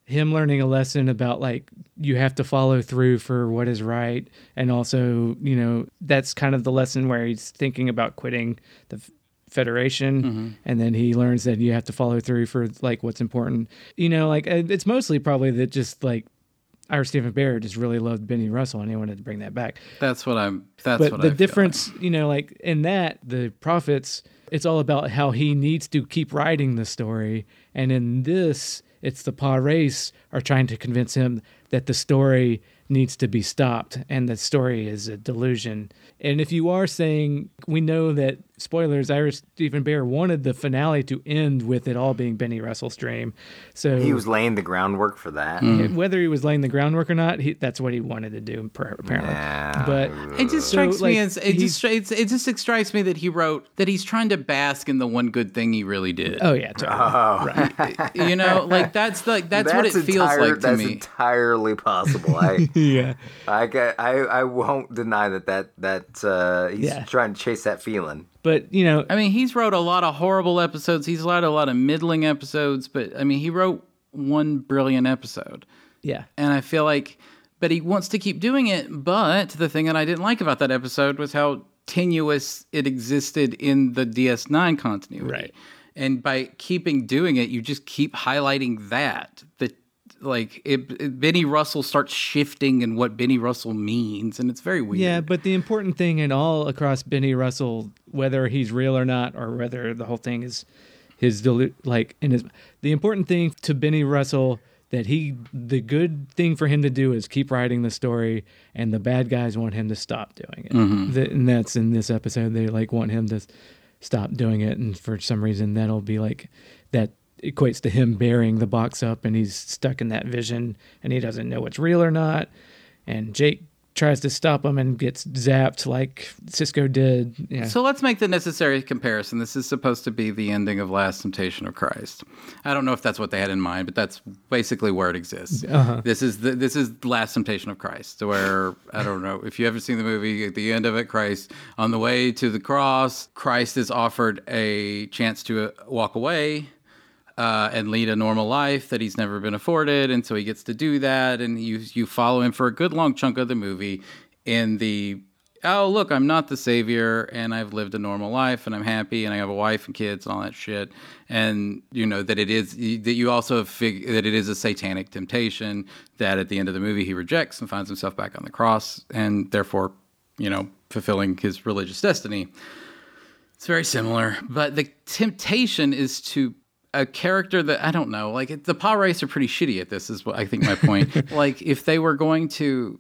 S2: him learning a lesson about like you have to follow through for what is right, and also you know that's kind of the lesson where he's thinking about quitting the Federation,
S3: Mm-hmm.
S2: and then he learns that you have to follow through for like what's important. You know, like uh, it's mostly probably that just like. Ira Steven Behr just really loved Benny Russell and he wanted to bring that back
S3: That's what I'm. That's
S2: but
S3: what
S2: the
S3: I
S2: difference, you know, like in that, the prophets, it's all about how he needs to keep writing the story. And in this, it's the Pa Wraiths are trying to convince him that the story needs to be stopped and the story is a delusion. And if you are saying, we know that, spoilers, Ira Steven Behr wanted the finale to end with it all being Benny Russell's dream. So
S4: He was laying the groundwork for that.
S3: Mm.
S2: whether he was laying the groundwork or not, he, that's what he wanted to do, apparently.
S4: Yeah.
S2: But
S3: It just
S2: So,
S3: strikes
S2: like,
S3: me as it just it's, it just strikes me that he wrote that he's trying to bask in the one good thing he really did.
S2: Oh yeah, totally. right. [laughs]
S3: You know, like that's like that's, what it feels like to
S4: that's
S3: me.
S4: entirely possible. [laughs] I,
S2: yeah.
S4: I, I, I won't deny that that that uh, he's
S2: Yeah.
S4: trying to chase that feeling.
S2: But you know,
S3: I mean, he's wrote a lot of horrible episodes. He's wrote a lot of middling episodes, but I mean, he wrote one brilliant episode.
S2: yeah.
S3: And I feel like, but he wants to keep doing it. But the thing that I didn't like about that episode was how tenuous it existed in the DS9 continuity.
S2: Right.
S3: And by keeping doing it, you just keep highlighting that. That like it, it- Benny Russell starts shifting in what Benny Russell means, and it's very weird.
S2: Yeah, but the important thing in all across Benny Russell, whether he's real or not, or whether the whole thing is his delu- like in his the important thing to Benny Russell that he the good thing for him to do is keep writing the story and the bad guys want him to stop doing it. Mm-hmm. The- and that's in this episode they like want him to stop doing it and for some reason that'll be like that equates to him bearing the box up and he's stuck in that vision and he doesn't know what's real or not and Jake tries to stop him and gets zapped like Sisko did. Yeah.
S3: So let's make the necessary comparison. This is supposed to be the ending of Last Temptation of Christ. I don't know if that's what they had in mind, but that's basically where it exists.
S2: Uh-huh.
S3: This is the, this is Last Temptation of Christ, where I don't know if you haven't seen the movie. At the end of it, Christ on the way to the cross, Christ is offered a chance to walk away. Uh, and lead a normal life that he's never been afforded, and so he gets to do that, and you you follow him for a good long chunk of the movie in the oh look i'm not the savior and i've lived a normal life and i'm happy and i have a wife and kids and all that shit. And you know that it is that you also fig- that it is a satanic temptation that at the end of the movie he rejects and finds himself back on the cross and therefore you know fulfilling his religious destiny. It's very similar but the temptation is to a character that I don't know, like the Pa Wraiths are pretty shitty at this. Is what I think my point. [laughs] like if they were going to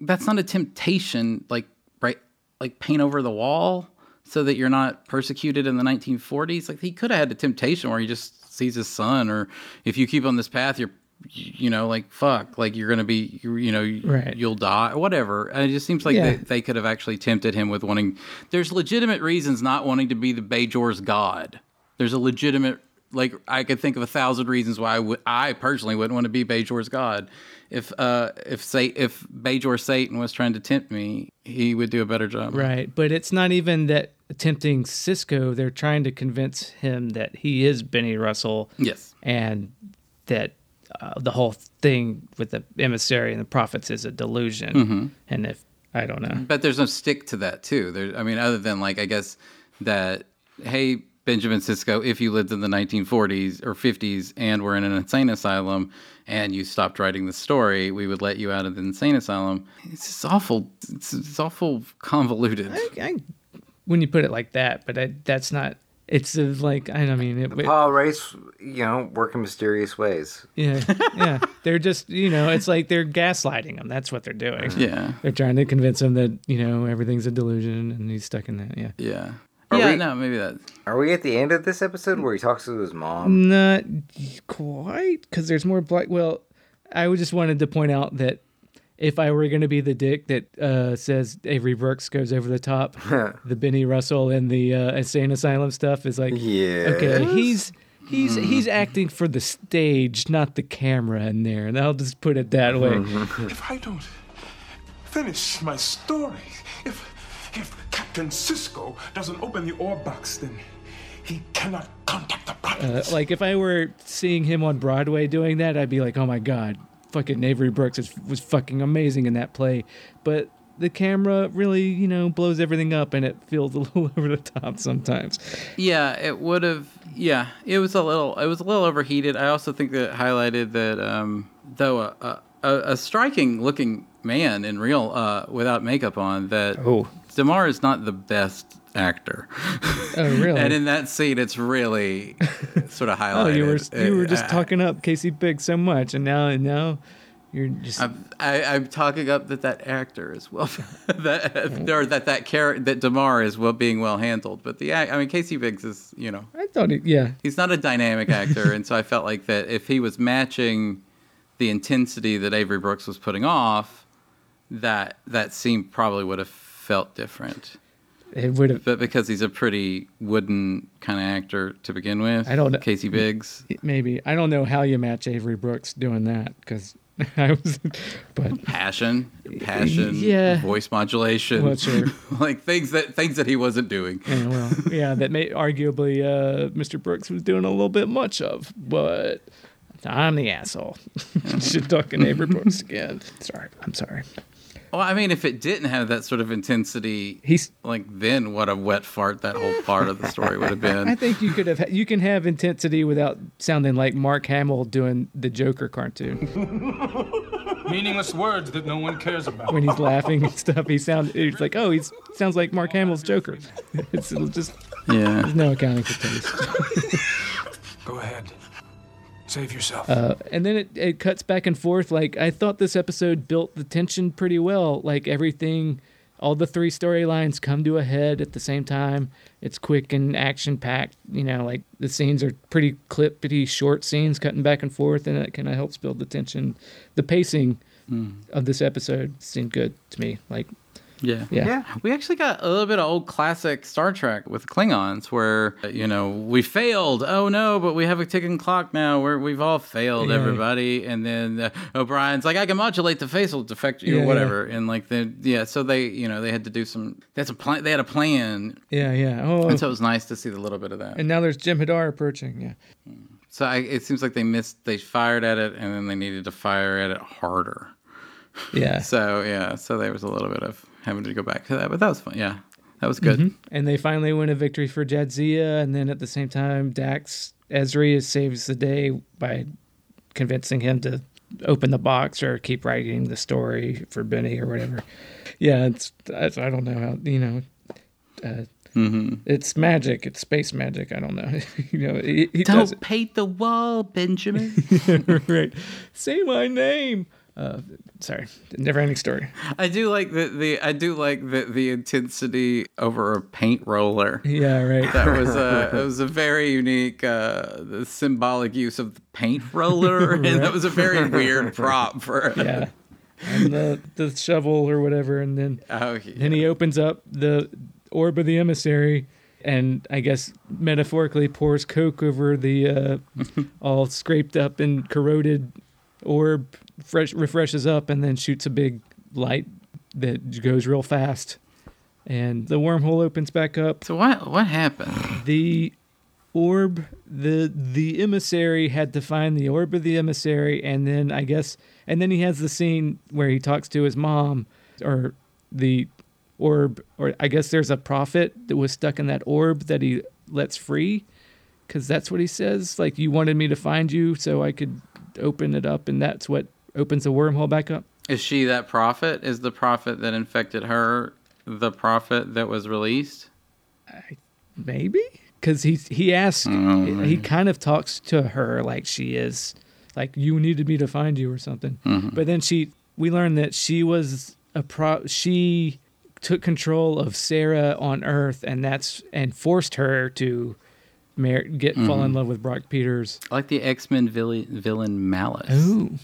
S3: that's not a temptation like right like paint over the wall so that you're not persecuted in the 1940s like he could have had a temptation where he just sees his son or if you keep on this path you're you know like fuck like you're gonna be you, you know
S2: Right.
S3: you'll die whatever and it just seems like
S2: Yeah.
S3: they, they could have actually tempted him with wanting there's legitimate reasons not wanting to be the bajor's god there's a legitimate like I could think of a thousand reasons why I personally wouldn't want to be Bajor's god. If uh if say if Bajor Satan was trying to tempt me, he would do a better job.
S2: Right, but it's not even that tempting Sisko. They're trying to convince him that he is Benny Russell.
S3: Yes.
S2: and that uh, the whole thing with the emissary and the prophets is a delusion.
S3: Mm-hmm.
S2: And if I don't know,
S3: But there's no stick to that too. There I mean other than like I guess that hey Benjamin Sisko, if you lived in the 1940s or 50s and were in an insane asylum and you stopped writing the story, we would let you out of the insane asylum. It's just awful. It's, it's awful convoluted.
S2: I, I, when you put it like that, but I, that's not. It's uh, like I don't mean it.
S4: The Pa Wraiths, you know, work in mysterious ways.
S2: Yeah, [laughs] yeah. They're just, you know, it's like they're gaslighting him. That's what they're doing.
S3: Yeah.
S2: They're trying to convince him that, you know, everything's a delusion and he's stuck in that. Yeah.
S3: Yeah.
S4: Are
S3: yeah,
S4: we-
S3: no, maybe that.
S4: Are we at the end of this episode where he talks to his mom?
S2: Not quite, because there's more black. Well, I just wanted to point out that if I were going to be the dick that uh, says Avery Brooks goes over the top, [laughs] the Benny Russell and the uh, insane asylum stuff is like, yeah, okay,
S4: Yes?
S2: he's he's he's acting for the stage, not the camera in there, and I'll just put it that way.
S9: If I don't finish my story, if if Captain Sisko doesn't open the orb box, then he cannot contact the
S2: Uh, like if I were seeing him on Broadway doing that, I'd be like, oh my god, fucking Avery Brooks is, was fucking amazing in that play. But the camera really, you know, blows everything up, and it feels [laughs] a little over the top sometimes.
S3: Yeah, it would have. Yeah, it was a little. It was a little overheated. I also think that it highlighted that um, though a, a, a striking looking man in real uh, without makeup on, that
S2: Oh.
S3: Damar is not the best actor.
S2: Oh really? [laughs]
S3: and in that scene, it's really [laughs] sort of highlighted. [laughs]
S2: oh, you were you were just
S3: Uh,
S2: talking up Casey Biggs so much, and now and now you're just
S3: I'm, I, I'm talking up that that actor is well, that or that that character that Damar is well being well handled, but the I mean Casey Biggs is you know
S2: I thought it, yeah.
S3: he's not a dynamic actor, and so I felt like that if he was matching the intensity that Avery Brooks was putting off, that that scene probably would have felt different.
S2: It would have
S3: But because he's a pretty wooden kind of actor to begin with,
S2: I don't know.
S3: Casey Biggs.
S2: maybe I don't know how you match Avery Brooks doing that because [laughs] I was, but
S3: passion, passion, [laughs]
S2: Yeah.
S3: voice modulation,
S2: Well, sure. [laughs]
S3: like things that things that he wasn't doing.
S2: Yeah, well, yeah, that may arguably uh, Mr. Brooks was doing a little bit much of, but I'm the asshole. Shit talking Avery Brooks again. Sorry, I'm sorry.
S3: Well, I mean, if it didn't have that sort of intensity,
S2: He's.
S3: like then what a wet fart that whole part of the story would have been. [laughs]
S2: I think you could have. You can have intensity without sounding like Mark Hamill doing the Joker cartoon [laughs]
S9: Meaningless words that no one cares about.
S2: when he's laughing and stuff. He sounds. He's like, oh, he sounds like Mark Hamill's Joker. [laughs] It's just
S3: Yeah,
S2: there's no accounting for taste.
S9: Go ahead. Save yourself.
S2: Uh, and then it, it cuts back and forth. Like I thought this episode built the tension pretty well. Like everything, all the three storylines come to a head at the same time. It's quick and action packed. You know, like the scenes are pretty clippity, short scenes cutting back and forth, and it kind of helps build the tension. The pacing of this episode seemed good to me. Like,
S3: yeah,
S2: yeah,
S3: We actually got a little bit of old classic Star Trek with Klingons, where you know we failed. Oh no, but we have a ticking clock now. Where we've all failed,
S2: Yeah.
S3: everybody. And then uh, O'Brien's like, I can modulate the facial defect
S2: Yeah,
S3: or
S2: yeah.
S3: whatever. And like the yeah, so they you know they had to do some. That's a plan. They had a plan,
S2: yeah, yeah. Oh,
S3: and so it was nice to see a little bit of that.
S2: and now there's Jem'Hadar approaching. Yeah.
S3: So I, it seems like they missed. They fired at it, and then they needed to fire at it harder.
S2: Yeah. [laughs]
S3: So yeah, so there was a little bit of having to go back to that, but that was fun. Yeah, that was good.
S2: Mhm. And they finally win a victory for Jadzia, and then at the same time, Dax Ezri saves the day by convincing him to open the box or keep writing the story for Benny or whatever. Yeah, it's, it's I don't know how you know. Uh,
S3: Mhm.
S2: It's magic. It's space magic. I don't know. [laughs] you know, he, he
S3: Don't paint the wall, Benjamin. [laughs]
S2: right. Say my name. Uh, sorry, never ending story.
S3: I do like the, the I do like the the intensity over a paint roller.
S2: Yeah, right.
S3: That was a [laughs] it was a very unique uh, symbolic use of the paint roller, [laughs] and that was a very weird prop for. [laughs]
S2: yeah. And the the shovel or whatever, and then
S3: Oh, yeah.
S2: then he opens up the orb of the emissary, and I guess metaphorically pours coke over the uh, all scraped up and corroded orb, fresh refreshes up, and then shoots a big light that goes real fast, and the wormhole opens back up.
S3: So what what happened?
S2: The orb the the emissary had to find the orb of the emissary and then i guess and then he has the scene where he talks to his mom or the orb or i guess there's a prophet that was stuck in that orb that he lets free because that's what he says like you wanted me to find you so i could open it up and that's what opens the wormhole back up
S3: Is she that prophet? Is the prophet that infected her the prophet that was released?
S2: maybe because he he asks
S3: Oh,
S2: he kind of talks to her like she is like you needed me to find you or something
S3: Mhm.
S2: but then she we learned that she was a pro she took control of sarah on earth and that's and forced her to mar- get fall in love with brock peters
S3: I like the X Men villain, villain Malice.
S2: Ooh.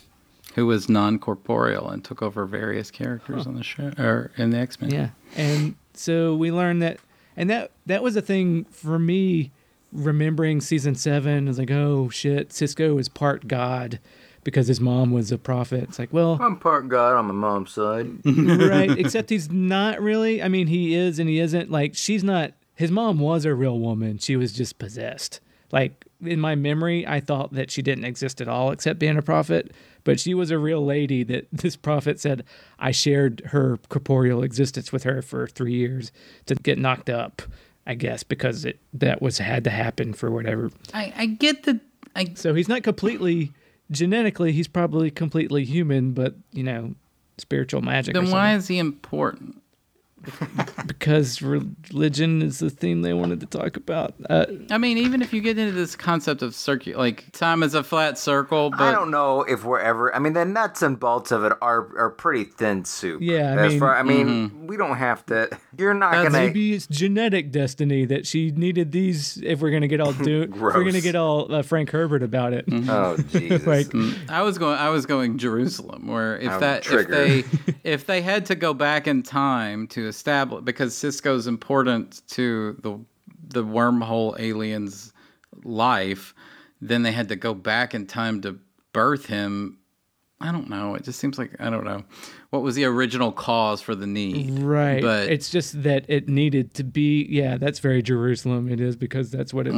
S3: Who was non corporeal and took over various characters on the show or in the X Men.
S2: Yeah. And so we learned that and that that was a thing for me remembering season 7 is like oh shit Sisko is part god because his mom was a prophet. It's like, well,
S4: I'm part God on my mom's side. [laughs]
S2: right, except he's not really. I mean, he is and he isn't. Like she's not his mom was a real woman. She was just possessed. Like in my memory, I thought that she didn't exist at all except being a prophet, but she was a real lady that [laughs] this prophet said I shared her corporeal existence with her for 3 years to get knocked up, I guess because it that was had to happen for whatever.
S3: I, I get the. I,
S2: so he's not completely genetically, he's probably completely human, but you know, spiritual magic.
S3: Then why is he important?
S2: Because religion is the theme they wanted to talk about. Uh,
S3: I mean, even if you get into this concept of circular, like time is a flat circle, but
S4: I don't know if we're ever. I mean, the nuts and bolts of it are are pretty thin soup.
S2: Yeah, I
S4: as
S2: mean-
S4: far. I mean,
S3: Mm-hmm.
S4: we don't have to. You're not gonna.
S2: maybe it's genetic destiny that she needed these. If we're gonna get all [laughs] do, if we're gonna get all uh, Frank Herbert about it.
S4: Oh [laughs] Jesus!
S2: like
S3: I was going. I was going Jerusalem, where if
S4: I'm
S3: that if they if they had to go back in time to establish because Sisko's important to the the wormhole alien's life, then they had to go back in time to birth him. I don't know. It just seems like I don't know what was the original cause for the need.
S2: Right.
S3: but
S2: it's just that it needed to be. Yeah, that's very Jerusalem. It is because that's what it.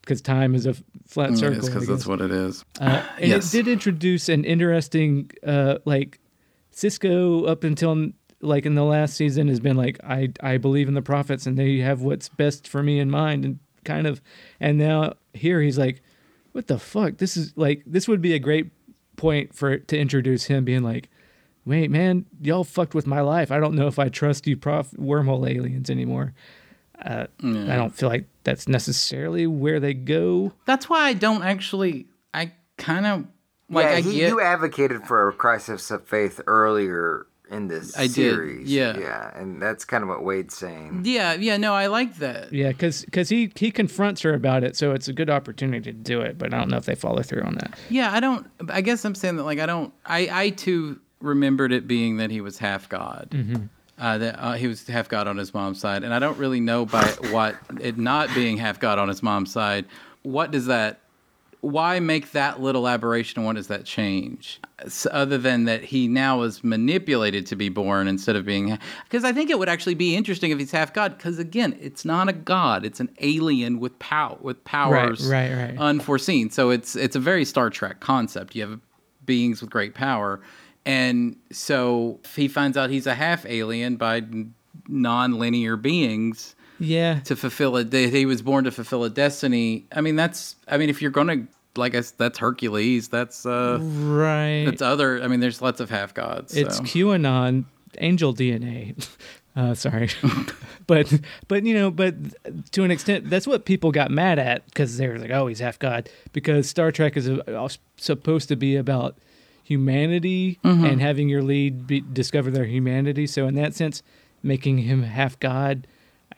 S2: Because time is a flat
S3: Mm,
S2: circle.
S3: because that's what it is.
S2: Uh, and [sighs]
S3: Yes.
S2: it did introduce an interesting, uh, like Sisko up until like in the last season has been like I I believe in the prophets and they have what's best for me in mind and kind of, and now here he's like, what the fuck? This is like this would be a great point for to introduce him being like. Wait, man, y'all fucked with my life. I don't know if I trust you, prof wormhole aliens anymore. Uh,
S3: Yeah.
S2: I don't feel like that's necessarily where they go.
S3: That's why I don't actually. I kind of like.
S4: yeah,
S3: I
S4: he,
S3: get.
S4: you advocated for a crisis of faith earlier in this
S3: I did,
S4: series.
S3: yeah.
S4: yeah, and that's kind of what Wade's saying.
S3: yeah, yeah. No, I like that.
S2: Yeah, because he he confronts her about it, so it's a good opportunity to do it. But I don't know if they follow through on that.
S3: Yeah, I don't. I guess I'm saying that like I don't. I I too remembered it being that he was half god.
S2: Mhm.
S3: Uh, that uh, he was half god on his mom's side, and I don't really know by what it not being half god on his mom's side. What does that why make that little aberration? What does that change? S other than that he now is manipulated to be born instead of being. Because I think it would actually be interesting if he's half god. Because again, it's not a god; it's an alien with power, with powers
S2: right, right.
S3: unforeseen. So it's it's a very Star Trek concept. You have beings with great power, and so if he finds out he's a half alien by non-linear beings
S2: Yeah.
S3: to fulfill it. That he was born to fulfill a destiny. I mean, that's. I mean, if you're gonna like, I that's Hercules. That's uh,
S2: Right.
S3: that's other. I mean, there's lots of half gods.
S2: It's
S3: so.
S2: QAnon angel DNA. [laughs] Uh, sorry, [laughs] but but you know, but to an extent, that's what people got mad at because they were like, "Oh, he's half god." Because Star Trek is uh, supposed to be about humanity
S3: Mm-hmm.
S2: and having your lead be, discover their humanity. So in that sense, making him half god,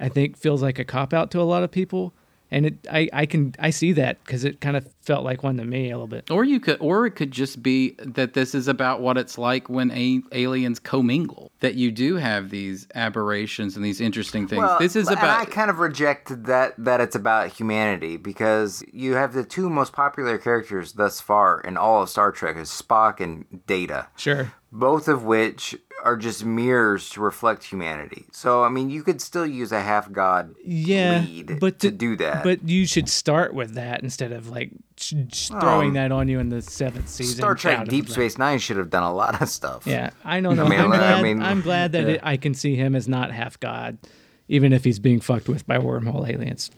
S2: I think, feels like a cop out to a lot of people. And it, I, I can, I see that because it kind of felt like one to me a little bit.
S3: Or you could, or it could just be that this is about what it's like when a- aliens commingle. That you do have these aberrations and these interesting things.
S4: Well,
S3: this is
S4: and
S3: about.
S4: I kind of reject that that it's about humanity because you have the two most popular characters thus far in all of Star Trek is Spock and Data.
S2: Sure.
S4: Both of which are just mirrors to reflect humanity. So I mean, you could still use a half god
S2: yeah,
S4: lead
S2: but
S4: to, do that.
S2: But you should start with that instead of like sh- sh- throwing
S4: Um,
S2: that on you in the seventh season.
S4: Star Trek Deep Space Nine should have done a lot of stuff.
S2: Yeah, I know. [laughs]
S4: I mean,
S2: I'm
S4: I
S2: glad.
S4: mean-
S2: I'm glad that
S4: Yeah.
S2: it, I can see him as not half god, even if he's being fucked with by wormhole aliens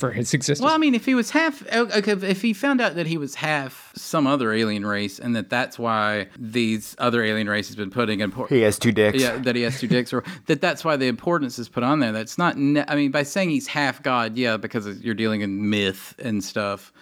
S2: for his existence.
S3: Well, I mean, if he was half, okay, if he found out that he was half some other alien race, and that that's why these other alien races been putting important.
S4: He has two dicks.
S3: Yeah, that he has two dicks, or [laughs] that that's why the importance is put on there. That's not. Ne- I mean, by saying he's half god, yeah, because you're dealing in myth and stuff.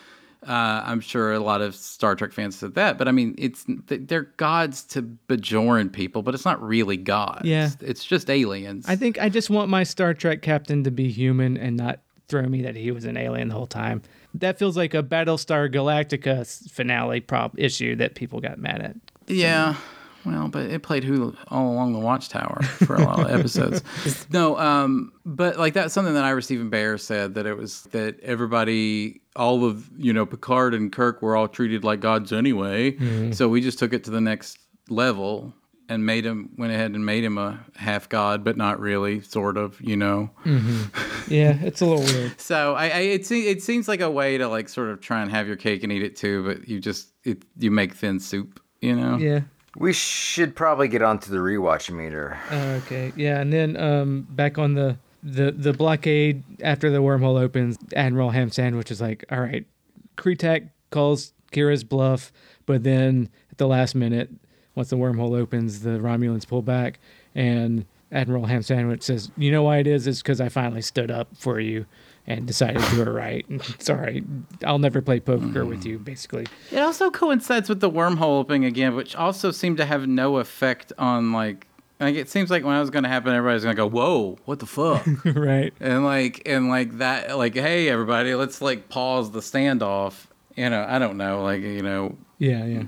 S3: Uh, I'm sure a lot of Star Trek fans said that, but I mean, it's they're gods to Bajoran people, but it's not really gods.
S2: Yeah.
S3: it's just aliens.
S2: I think I just want my Star Trek captain to be human and not throw me that he was an alien the whole time. That feels like a Battlestar Galactica finale prop issue that people got mad at.
S3: Yeah. Well, but it played who all along the Watchtower for a lot of episodes. [laughs] no, um, but like that's something that Ira Steven Behr said that it was that everybody, all of you know, Picard and Kirk were all treated like gods anyway.
S2: Mhm.
S3: So we just took it to the next level and made him went ahead and made him a half god, but not really, sort of, you know. [laughs]
S2: Yeah, it's a little weird.
S3: So I, I it, se- it seems like a way to like sort of try and have your cake and eat it too, but you just it you make thin soup, you know.
S2: Yeah.
S4: We should probably get onto the rewatch meter.
S2: Okay, yeah, and then um, back on the, the the blockade after the wormhole opens, Admiral Ham Sandwich is like, "All right, Kretak calls Kira's bluff, but then at the last minute, once the wormhole opens, the Romulans pull back, and Admiral Ham Sandwich says, "You know why it is? It's because I finally stood up for you." And decided you were right. [laughs] Sorry, I'll never play poker with you. Basically,
S3: It also coincides with the wormhole opening again, which also seemed to have no effect on like. Like it seems like when that was going to happen, everybody's going to go, "Whoa, what the fuck?" [laughs]
S2: right?
S3: And like, and like that, like, hey, everybody, let's like pause the standoff. You know, I don't know, like, you know,
S2: Yeah, yeah.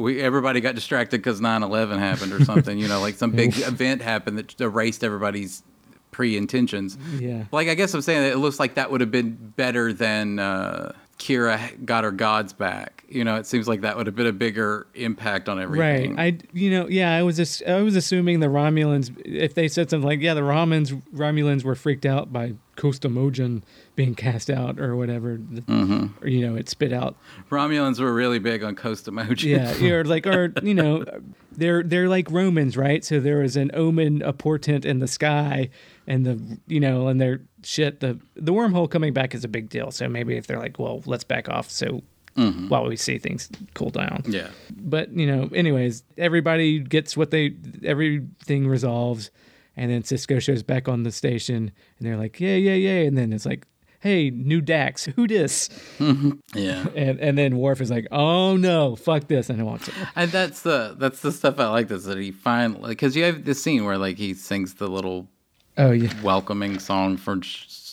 S3: We everybody got distracted because 9-11 happened or something. you know, like some big [laughs] event happened that erased everybody's pre-intentions.
S2: Yeah.
S3: Like I guess I'm saying that it looks like that would have been better than uh, Kira got her gods back. You know, it seems like that would have been a bigger impact on everything.
S2: Right. I you know yeah I was just, I was assuming the Romulans if they said something like yeah the Romans Romulans were freaked out by Kosst Amojan being cast out or whatever
S3: Mhm.
S2: or you know it spit out
S3: Romulans were really big on Kosst Amojan.
S2: yeah [laughs] or like or you know they're they're like Romans right so there was an omen a portent in the sky and the you know and they're shit the the wormhole coming back is a big deal so maybe if they're like well let's back off so
S3: Mhm.
S2: while we see things cool down
S3: Yeah.
S2: but you know anyways everybody gets what they everything resolves and then Sisko shows back on the station and they're like yeah yeah yeah and then it's like hey new dax who dis
S3: Yeah. [laughs]
S2: and and then Worf is like oh no fuck this and i want to
S3: And that's the that's the stuff I like. This that he finally because you have this scene where like he sings the little
S2: oh yeah
S3: welcoming song for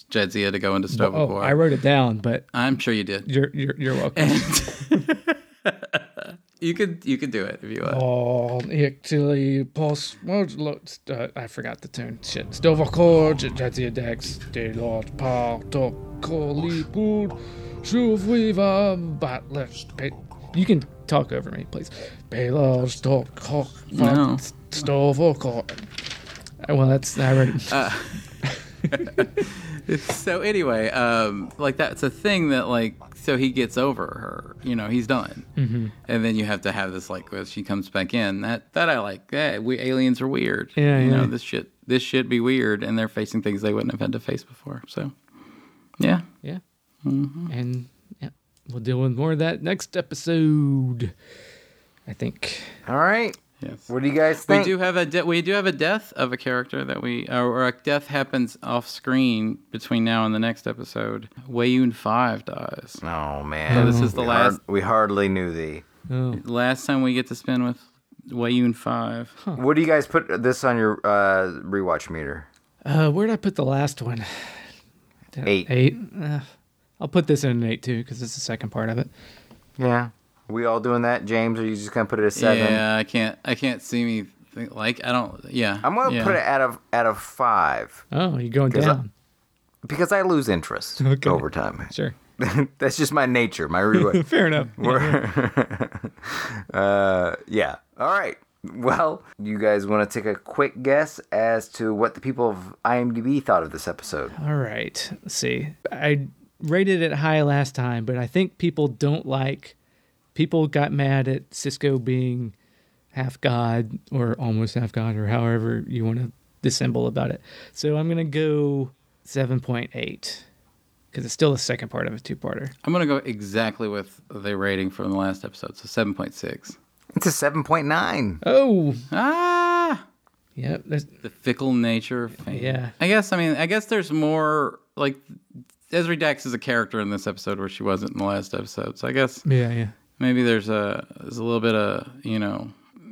S3: J- Jadzia to go into Stovall.
S2: oh i wrote it down but
S3: I'm sure you did.
S2: you're you're, you're welcome [laughs]
S3: You could you could do it if you want.
S2: Oh, actually, post. Well, look, uh, I forgot the tune. Shit. Sto-vo-kor, Jadzia Dax, De Lord Par, Tok, Likud, Shuf Weaver, but. You can talk over me, please. Baylor, cock,
S3: No.
S2: stove, or. Well, that's I read. it. [laughs] [laughs]
S3: so anyway, um, like that's a thing that like so he gets over her. You know, he's done,
S2: Mhm.
S3: and then you have to have this like when she comes back in. That that I like. Yeah, we aliens are weird.
S2: Yeah,
S3: you
S2: yeah.
S3: know this shit. This should be weird, and they're facing things they wouldn't have had to face before. So, yeah,
S2: Yeah.
S3: Mhm.
S2: And yeah, we'll deal with more of that next episode. I think.
S4: All right.
S3: Yes.
S4: What do you guys think?
S3: We
S4: think?
S3: do have a de- we do have a death of a character that we or, or a death happens off screen between now and the next episode. Weyoun Five dies.
S4: Oh man.
S3: So this is the
S4: we
S3: last
S4: hard- we hardly knew thee.
S2: Oh.
S3: last time we get to spend with Weyoun Five.
S4: What do you guys put this on your uh, rewatch meter?
S2: Uh, where'd I put the last one?
S4: Eight.
S2: Eight. Uh, I'll put this in an eight too because it's the second part of it.
S4: Yeah. We all doing that, James? Or you just gonna put it at seven?
S3: Yeah, I can't I can't see me think, like I don't. Yeah,
S4: I'm gonna
S3: yeah.
S4: put it out of out of five
S2: Oh, you're going
S4: 'Cause I-
S2: down.
S4: because I lose interest [laughs]
S2: Okay.
S4: over time.
S2: Sure. [laughs]
S4: That's just my nature. My rewatch. [laughs]
S2: Fair enough.
S4: We're- uh, yeah. All right. Well, you guys want to take a quick guess as to what the people of IMDb thought of this episode?
S2: All right. Let's see. I rated it high last time, but I think people don't like. People got mad at Sisko being half god or almost half god or however you want to dissemble about it. So I'm gonna go seven point eight because it's still the second part of a two-parter.
S3: I'm gonna go exactly with the rating from the last episode, so seven point six.
S4: It's a seven point nine.
S2: Oh,
S3: Ah,
S2: yeah. There's,
S3: the fickle nature of fame.
S2: Yeah.
S3: I guess. I mean, I guess there's more like Ezri Dax is a character in this episode where she wasn't in the last episode. So I guess
S2: yeah, yeah.
S3: Maybe there's a there's a little bit of you know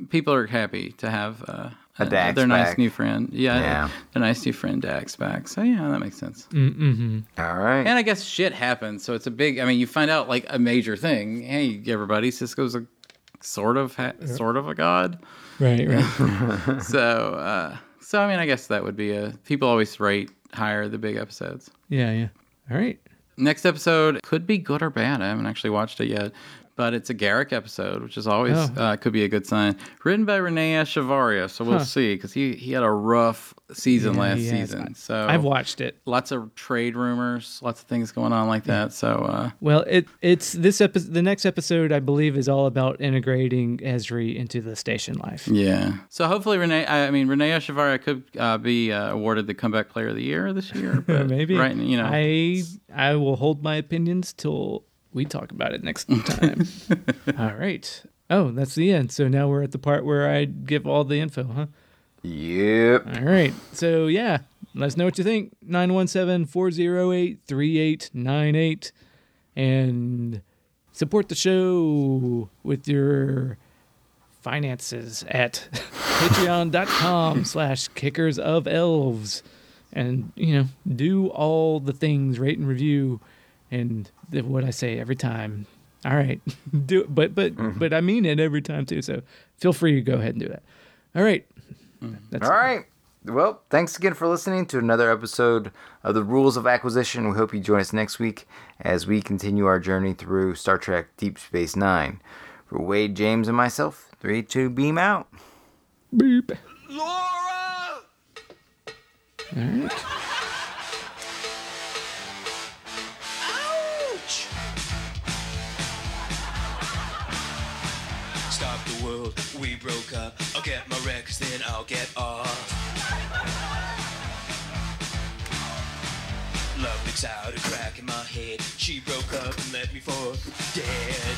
S3: people are happy to have uh,
S4: A Dax
S3: their nice
S4: back.
S3: new friend. Yeah,
S4: Yeah.
S3: their nice new friend Dax back. So yeah, that makes sense.
S2: Mm-hmm.
S4: All right.
S3: And I guess shit happens, so it's a big. I mean, you find out like a major thing. Hey, everybody, Sisko's a sort of ha- sort of a god.
S2: Right, right. [laughs]
S3: so, uh, so I mean, I guess that would be a. People always rate higher the big episodes.
S2: yeah, yeah. All right.
S3: Next episode could be good or bad. I haven't actually watched it yet, but it's a Garak episode, which is always
S2: Oh.
S3: uh, could be a good sign. Written by Renee Echevarria, so we'll
S2: Huh.
S3: see because he he had a rough season
S2: Yeah,
S3: last
S2: has.
S3: season. So
S2: I've watched it.
S3: lots of trade rumors, lots of things going on like that. So. Uh,
S2: Well, it it's this episode. The next episode, I believe, is all about integrating Ezri into the station life.
S3: Yeah. So hopefully Renee, I mean Renee Echevarria could uh, be uh, awarded the comeback player of the year this year. [laughs] But
S2: Maybe.
S3: Right. You know.
S2: I I will hold my opinions till we talk about it next time. [laughs] all right. Oh, that's the end. So now we're at the part where I give all the info, huh?
S4: Yep.
S2: All right. So yeah, let us know what you think. 917-408-3898 and support the show with your finances at [laughs] patreon.com slash kickers of elves and you know do all the things rate and review and the, what i say every time all right [laughs] do it but but mm-hmm. but i mean it every time too so feel free to go ahead and do that all right mm-hmm. that's
S4: All right. Well, thanks again for listening to another episode of The Rules of Acquisition. We hope you join us next week as we continue our journey through Star Trek Deep Space Nine. For Wade, James, and myself, 3 2 beam out.
S2: Beep.
S6: Laura!
S2: All right.
S10: We broke up. I'll get my records, then I'll get off. Love leaks out a crack in my head. She broke up and left me for dead.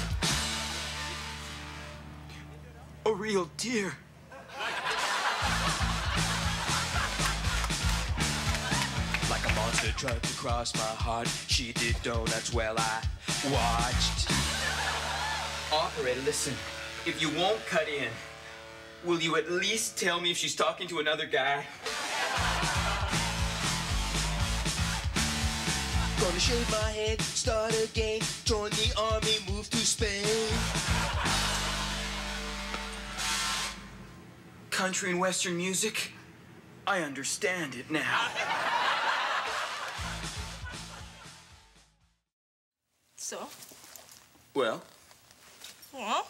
S10: A real tear. Like a monster truck across my heart. She did donuts while I watched. Operator, listen. If you won't cut in, will you at least tell me if she's talking to another guy? Gonna shave my head, start again, join the army, move to Spain. Country and Western music? I understand it now.
S6: So,
S10: Well,
S6: well,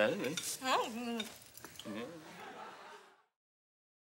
S10: anyway.
S6: well,